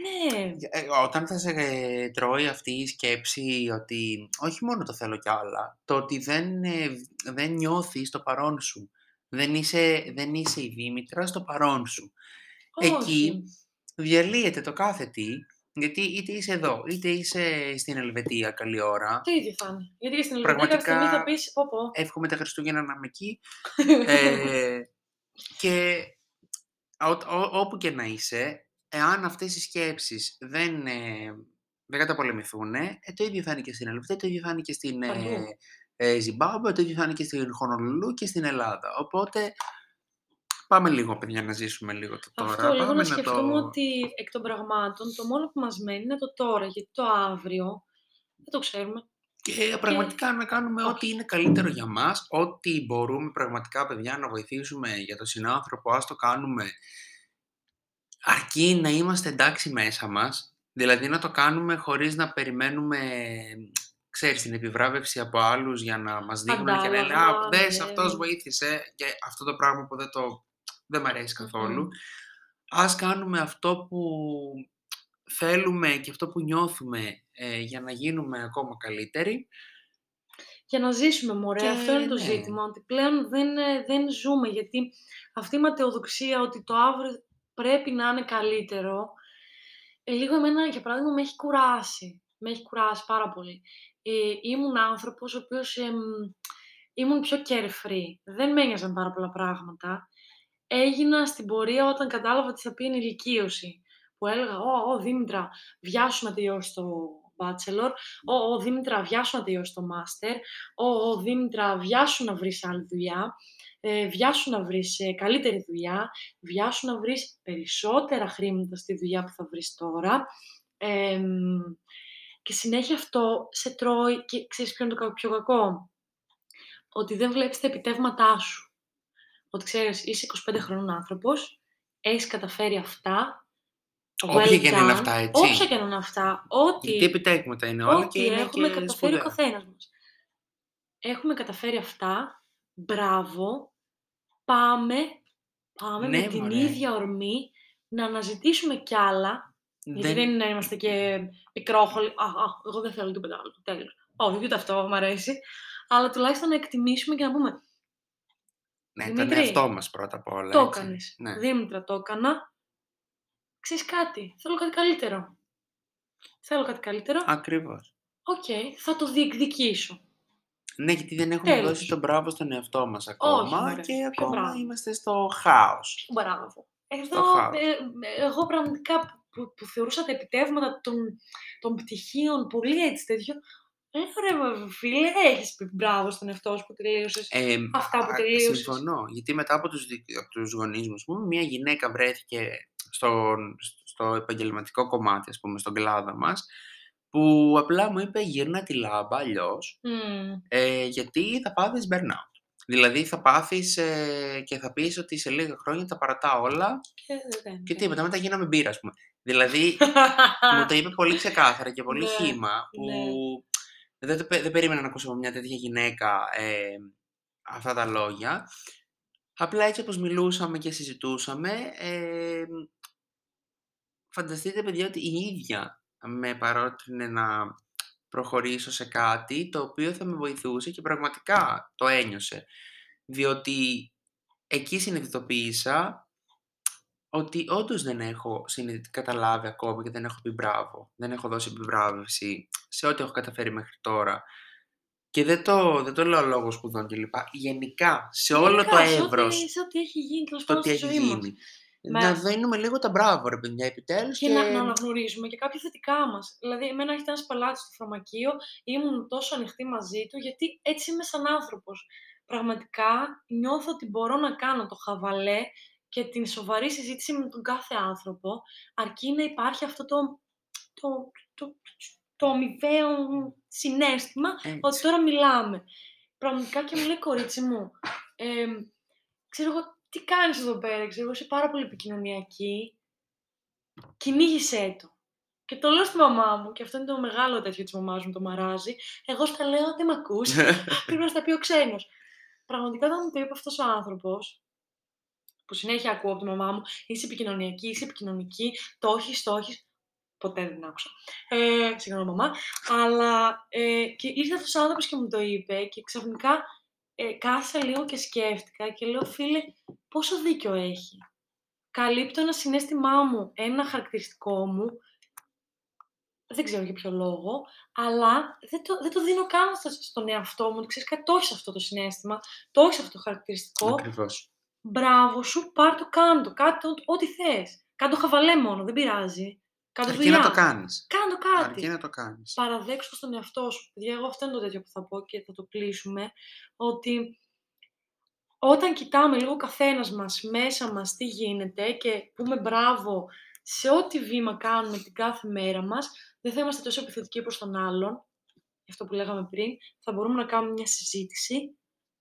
Speaker 1: Ναι,
Speaker 2: Ε, Όταν θα σε ε, τρώει αυτή η σκέψη ότι όχι μόνο το θέλω κι άλλα, το ότι δεν, ε, δεν νιώθεις το παρόν σου. Δεν είσαι, δεν είσαι η Δήμητρα στο παρόν σου. Εκεί
Speaker 1: όχι.
Speaker 2: διαλύεται το κάθε τι, γιατί είτε είσαι εδώ, είτε είσαι στην Ελβετία καλή ώρα.
Speaker 1: Το ίδιο θα είναι. Γιατί και στην Ελβετία κάποια στιγμή θα
Speaker 2: Πραγματικά
Speaker 1: πεις, πω πω.
Speaker 2: εύχομαι τα Χριστούγεννα να είμαι εκεί. Ε, και ό- ό- όπου και να είσαι, εάν αυτές οι σκέψεις δεν, ε, δεν καταπολεμηθούν, ε, το ίδιο θα είναι και στην Ελβετία, το ίδιο θα είναι και στην ε,
Speaker 1: Παντού.
Speaker 2: ε, Ζιμπάμπουε, το ίδιο θα είναι και στην Χονολουλού και στην Ελλάδα. Οπότε πάμε λίγο, παιδιά, να ζήσουμε λίγο το τώρα.
Speaker 1: Αυτό λίγο
Speaker 2: πάμε
Speaker 1: να σκεφτούμε
Speaker 2: το...
Speaker 1: ότι εκ των πραγμάτων το μόνο που μας μένει είναι το τώρα, γιατί το αύριο δεν το ξέρουμε.
Speaker 2: Και πραγματικά να κάνουμε
Speaker 1: όχι.
Speaker 2: ό,τι είναι καλύτερο για μας, ό,τι μπορούμε πραγματικά, παιδιά, να βοηθήσουμε για τον συνάνθρωπο, ας το κάνουμε αρκεί να είμαστε εντάξει μέσα μας, δηλαδή να το κάνουμε χωρίς να περιμένουμε, ξέρεις, την επιβράβευση από άλλους για να μας δείχνουν και να λένε «Α,
Speaker 1: Αντάλλαγμα,
Speaker 2: δες,
Speaker 1: ναι.
Speaker 2: αυτός βοήθησε» και αυτό το πράγμα που δεν, το, δεν μ' αρέσει καθόλου.
Speaker 1: Μμμ.
Speaker 2: Ας κάνουμε αυτό που θέλουμε και αυτό που νιώθουμε ε, για να γίνουμε ακόμα καλύτεροι
Speaker 1: Για να ζήσουμε, μωρέ.
Speaker 2: Και
Speaker 1: Αυτό είναι το
Speaker 2: ναι.
Speaker 1: ζήτημα. Ότι πλέον δεν, ε, δεν ζούμε. Γιατί αυτή η ματαιοδοξία ότι το αύριο πρέπει να είναι καλύτερο, ε, λίγο εμένα, για παράδειγμα, με έχει κουράσει. Με έχει κουράσει πάρα πολύ. Ε, ήμουν άνθρωπος ο οποίος εμ, ήμουν πιο carefree. Δεν με ένοιαζαν πάρα πολλά πράγματα. Έγινα στην πορεία όταν κατάλαβα τι θα πει η ενηλικίωση. Που έλεγα, Ω, ω, Δήμητρα, βιάσου να τελειώσει το bachelor. Ω, ω, Δήμητρα, βιάσου να τελειώσει το master. Ω, ω, Δήμητρα, βιάσου να βρεις άλλη δουλειά. Ε, βιάσου να βρεις ε, καλύτερη δουλειά. Βιάσου να βρεις περισσότερα χρήματα στη δουλειά που θα βρεις τώρα. Εμ, και συνέχεια αυτό σε τρώει και ξέρεις ποιο είναι το κα- πιο κακό; Ότι δεν βλέπεις τα επιτεύγματά σου. Ότι ξέρεις, είσαι 25 χρονών άνθρωπος, έχεις καταφέρει αυτά,
Speaker 2: Όποια και να είναι
Speaker 1: done,
Speaker 2: αυτά, έτσι.
Speaker 1: Όποια και να είναι αυτά, ό,τι,
Speaker 2: Γιατί επιτέγματα είναι όλα
Speaker 1: ό,τι
Speaker 2: και είναι
Speaker 1: έχουμε
Speaker 2: και
Speaker 1: καταφέρει ο
Speaker 2: σπουδαία.
Speaker 1: καθένας μας. Έχουμε καταφέρει αυτά, μπράβο, πάμε, πάμε
Speaker 2: Ναι,
Speaker 1: με την
Speaker 2: μωρέ.
Speaker 1: ίδια ορμή να αναζητήσουμε κι άλλα, γιατί
Speaker 2: Δεν-
Speaker 1: δεν είναι να είμαστε και πικρόχολοι. Α, α, εγώ δεν θέλω τίποτα άλλο. Τέλος. Όχι, ούτε αυτό μου αρέσει. Αλλά τουλάχιστον να εκτιμήσουμε και να πούμε
Speaker 2: Ναι, τον
Speaker 1: Δημήτρη,
Speaker 2: εαυτό μας πρώτα απ' όλα.
Speaker 1: το
Speaker 2: έτσι.
Speaker 1: έκανες.
Speaker 2: Ναι.
Speaker 1: Δήμητρα, το έκανα. Ξέρεις κάτι, θέλω κάτι καλύτερο. Θέλω κάτι καλύτερο.
Speaker 2: Ακριβώς.
Speaker 1: Οκ, θα το διεκδικήσω.
Speaker 2: Ναι, γιατί δεν έχουμε
Speaker 1: Τέλος.
Speaker 2: δώσει τον μπράβο στον εαυτό μας ακόμα
Speaker 1: μωρέ,
Speaker 2: και
Speaker 1: ποιο
Speaker 2: ακόμα
Speaker 1: μπράβο.
Speaker 2: είμαστε στο χάος.
Speaker 1: Μπράβο. Εδώ,
Speaker 2: Το χάος.
Speaker 1: ε, ε, εγώ πραγματικά που, που θεωρούσα τα επιτεύγματα των, των πτυχίων πολύ έτσι τέτοιο, λέω ρε φίλε, έχεις πει μπράβο στον εαυτό σου που τελείωσες
Speaker 2: Ε,
Speaker 1: αυτά που
Speaker 2: α,
Speaker 1: τελείωσες.
Speaker 2: Συμφωνώ, γιατί μετά από τους, δικ- από τους γονείς μου, ας πούμε, μια γυναίκα βρέθηκε στον- στο επαγγελματικό κομμάτι, ας πούμε, στον κλάδο μας, που απλά μου είπε γύρνα τη λάμπα αλλιώς,
Speaker 1: Μμμ.
Speaker 2: ε, γιατί θα πάθεις burnout. Δηλαδή θα πάθεις ε, και θα πεις ότι σε λίγα χρόνια τα παρατά όλα
Speaker 1: Και δεν-
Speaker 2: και
Speaker 1: δεν-
Speaker 2: τίποτα, μετά γίναμε μπύρα, ας πούμε. Δηλαδή μου το είπε πολύ ξεκάθαρα και πολύ
Speaker 1: Ναι,
Speaker 2: χύμα που
Speaker 1: ναι.
Speaker 2: Δεν, το, πε- δεν περίμενα να ακούσω από μια τέτοια γυναίκα ε, αυτά τα λόγια. Απλά έτσι όπως μιλούσαμε και συζητούσαμε, ε, φανταστείτε παιδιά ότι η ίδια με παρότρινε να προχωρήσω σε κάτι το οποίο θα με βοηθούσε και πραγματικά το ένιωσε. Διότι εκεί συνειδητοποίησα ότι όντως δεν έχω συνειδητικά καταλάβει ακόμα και δεν έχω πει μπράβο. Δεν έχω δώσει επιβράβευση σε ό,τι έχω καταφέρει μέχρι τώρα. Και δεν το, δεν το λέω λόγω σπουδών κλπ. Γενικά, σε όλο
Speaker 1: Γενικά,
Speaker 2: το
Speaker 1: σε ό,τι-
Speaker 2: εύρος
Speaker 1: Σε ό,τι έχει γίνει τέλο
Speaker 2: το
Speaker 1: πάντων
Speaker 2: τι
Speaker 1: στη
Speaker 2: έχει
Speaker 1: ζωή μας.
Speaker 2: γίνει.
Speaker 1: Με-
Speaker 2: Να δίνουμε λίγο τα μπράβο, ρε παιδιά, επιτέλους.
Speaker 1: Και, να, να αναγνωρίζουμε και κάποια θετικά μας. Δηλαδή, εμένα έχει ένας πελάτης στο φαρμακείο, ήμουν τόσο ανοιχτή μαζί του, γιατί έτσι είμαι σαν άνθρωπος. Πραγματικά νιώθω ότι μπορώ να κάνω το χαβαλέ και την σοβαρή συζήτηση με τον κάθε άνθρωπο, αρκεί να υπάρχει αυτό το, το, το, το αμοιβαίο συνέστημα ότι τώρα μιλάμε. Πραγματικά και μου λέει κορίτσι μου, ε, ξέρω εγώ, τι κάνεις εδώ πέρα, ξέρω εγώ, είσαι πάρα πολύ επικοινωνιακή, κυνήγησέ το. Και το λέω στη μαμά μου, και αυτό είναι το μεγάλο τέτοιο της μαμάς μου, το μαράζει. Εγώ στα λέω, δεν με ακούς, πρέπει να στα πει ο ξένος. Πραγματικά όταν μου το είπε αυτός ο άνθρωπος, που συνέχεια ακούω από τη μαμά μου, είσαι επικοινωνιακή, είσαι επικοινωνική, το έχεις, το έχεις, ποτέ δεν την άκουσα. Ε, συγγνώμη μαμά. Αλλά ε, και ήρθε αυτός ο άνθρωπος και μου το είπε και ξαφνικά ε, κάθισα λίγο και σκέφτηκα και λέω φίλε πόσο δίκιο έχει. Καλύπτω ένα συνέστημά μου, ένα χαρακτηριστικό μου, δεν ξέρω για ποιο λόγο, αλλά δεν το, δεν το δίνω καν στο- στον εαυτό μου. ότι Ξέρεις κάτι, το έχεις αυτό το συνέστημα, το έχεις αυτό το χαρακτηριστικό.
Speaker 2: Ακριβώς.
Speaker 1: Μπράβο σου, πάρ' το, κάν το, κάτω, ό,τι θες. Κάν το χαβαλέ μόνο, δεν πειράζει. Κάν το
Speaker 2: Αρκεί να
Speaker 1: δουλειά.
Speaker 2: το κάνεις.
Speaker 1: Κάν το κάτι
Speaker 2: Αρκεί να το κάνεις.
Speaker 1: παραδέξου το στον εαυτό σου. Παιδιά, εγώ αυτό είναι το τέτοιο που θα πω και θα το κλείσουμε, ότι όταν κοιτάμε λίγο καθένας μας, μέσα μας, τι γίνεται και πούμε μπράβο σε ό,τι βήμα κάνουμε την κάθε μέρα μας, δεν θα είμαστε τόσο επιθετικοί προς τον άλλον, αυτό που λέγαμε πριν, θα μπορούμε να κάνουμε μια συζήτηση,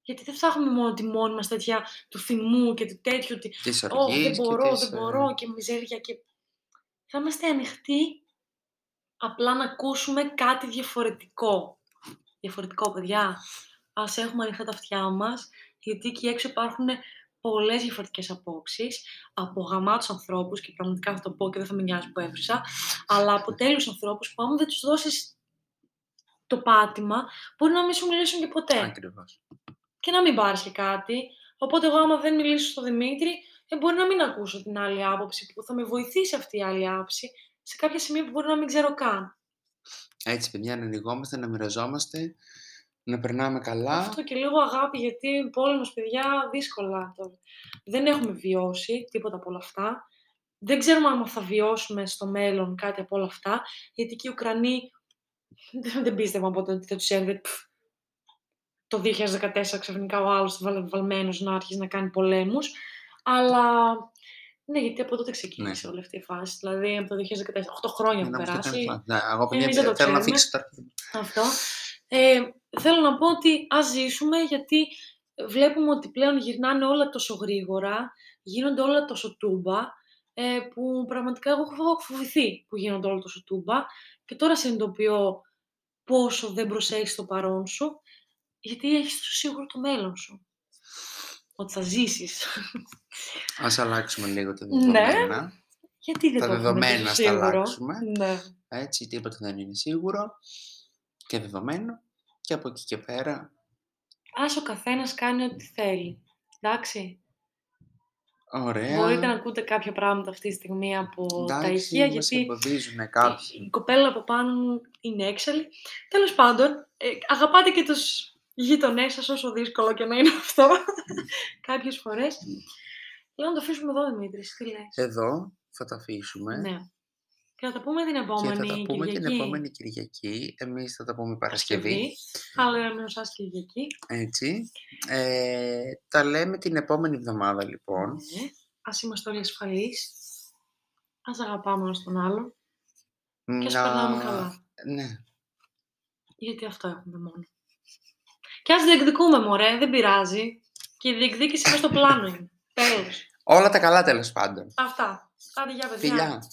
Speaker 1: γιατί δεν θα έχουμε μόνο τη μόνη μας τέτοια του θυμού και του τέτοιου, ότι
Speaker 2: Της
Speaker 1: «Ω,
Speaker 2: οργή
Speaker 1: δεν μπορώ,
Speaker 2: και
Speaker 1: δεν
Speaker 2: της,
Speaker 1: μπορώ» και μιζέρια και... Θα είμαστε ανοιχτοί απλά να ακούσουμε κάτι διαφορετικό. Διαφορετικό, παιδιά. Ας έχουμε ανοιχτά τα αυτιά μας, γιατί εκεί έξω υπάρχουν πολλές διαφορετικές απόψεις από γαμάτους ανθρώπους και πραγματικά θα το πω και δεν θα με νοιάζει που έβρισα, αλλά από τέλειους ανθρώπους που άμα δεν τους δώσεις το πάτημα, μπορεί να μην σου μιλήσουν και ποτέ
Speaker 2: Ακριβώς.
Speaker 1: Και να μην πάρει και κάτι. Οπότε, εγώ, άμα δεν μιλήσω στον Δημήτρη, ε, μπορεί να μην ακούσω την άλλη άποψη που θα με βοηθήσει αυτή η άλλη άποψη σε κάποια σημεία που μπορεί να μην ξέρω καν.
Speaker 2: Έτσι, παιδιά, να ανοιγόμαστε, να μοιραζόμαστε, να περνάμε καλά.
Speaker 1: Αυτό και λίγο αγάπη, γιατί πόλεμος, παιδιά, δύσκολα τώρα. Δεν έχουμε βιώσει τίποτα από όλα αυτά. Δεν ξέρουμε αν θα βιώσουμε στο μέλλον κάτι από όλα αυτά, γιατί και οι Ουκρανοί δεν, δεν πίστευαν ποτέ ότι θα τους έρθει πφ, το 2014 ξαφνικά ο άλλος βαλ, βαλμένος να αρχίσει να κάνει πολέμους. Αλλά ναι, γιατί από τότε ξεκίνησε όλη αυτή η φάση. Δηλαδή από το 2014, 8 χρόνια
Speaker 2: Ναι,
Speaker 1: έχουν
Speaker 2: να μου
Speaker 1: περάσει.
Speaker 2: το Ναι, εγώ παιδιά,
Speaker 1: Εμείς δεν το
Speaker 2: θέλω να
Speaker 1: ξέρουμε.
Speaker 2: φύγω τώρα.
Speaker 1: Αυτό. Ε, θέλω να πω ότι ας ζήσουμε γιατί βλέπουμε ότι πλέον γυρνάνε όλα τόσο γρήγορα, γίνονται όλα τόσο τούμπα, ε, που πραγματικά εγώ έχω φοβηθεί που γίνονται όλα τόσο τούμπα και τώρα συνειδητοποιώ πόσο δεν προσέχεις το παρόν σου, γιατί έχεις το σίγουρο το μέλλον σου. Ότι θα ζήσεις.
Speaker 2: Ας αλλάξουμε λίγο τα
Speaker 1: Ναι.
Speaker 2: δεδομένα.
Speaker 1: γιατί δεν
Speaker 2: Τα
Speaker 1: το έχουμε
Speaker 2: δεδομένα
Speaker 1: τόσο
Speaker 2: ας τα
Speaker 1: σίγουρο.
Speaker 2: αλλάξουμε.
Speaker 1: Ναι.
Speaker 2: Έτσι, τίποτα δεν είναι σίγουρο και δεδομένο. Και από εκεί και πέρα,
Speaker 1: Ας ο καθένας κάνει ό,τι θέλει. Εντάξει.
Speaker 2: ωραία.
Speaker 1: Μπορείτε να ακούτε κάποια πράγματα αυτή τη στιγμή από τα
Speaker 2: Εντάξει,
Speaker 1: ηχεία,
Speaker 2: μας
Speaker 1: γιατί
Speaker 2: εμποδίζουν κάποιοι.
Speaker 1: η κοπέλα από πάνω μου είναι έξαλλη. Τέλος πάντων, ε, αγαπάτε και τους γείτονές σας, όσο δύσκολο και να είναι αυτό, κάποιες φορές. Λέω να το αφήσουμε εδώ, Δημήτρης, τι λες.
Speaker 2: Εδώ θα τα αφήσουμε
Speaker 1: Ναι. Και θα τα πούμε την
Speaker 2: και
Speaker 1: επόμενη
Speaker 2: θα τα πούμε
Speaker 1: Κυριακή.
Speaker 2: την επόμενη Κυριακή. Εμείς θα τα πούμε Παρασκευή.
Speaker 1: Άλλο ένα εσάς Κυριακή.
Speaker 2: Έτσι. Ε, τα λέμε την επόμενη εβδομάδα λοιπόν.
Speaker 1: Ναι. Ας είμαστε όλοι ασφαλείς. Ας αγαπάμε ένας τον άλλον. Και ας περνάμε καλά.
Speaker 2: Ναι.
Speaker 1: Γιατί αυτό έχουμε μόνο. Και ας διεκδικούμε, μωρέ, δεν πειράζει. Και η διεκδίκηση μέσα στο πλάνο είναι. Τέλος.
Speaker 2: Όλα τα καλά τέλος πάντων.
Speaker 1: Αυτά. Άντε, για παιδιά.
Speaker 2: Φιλιά.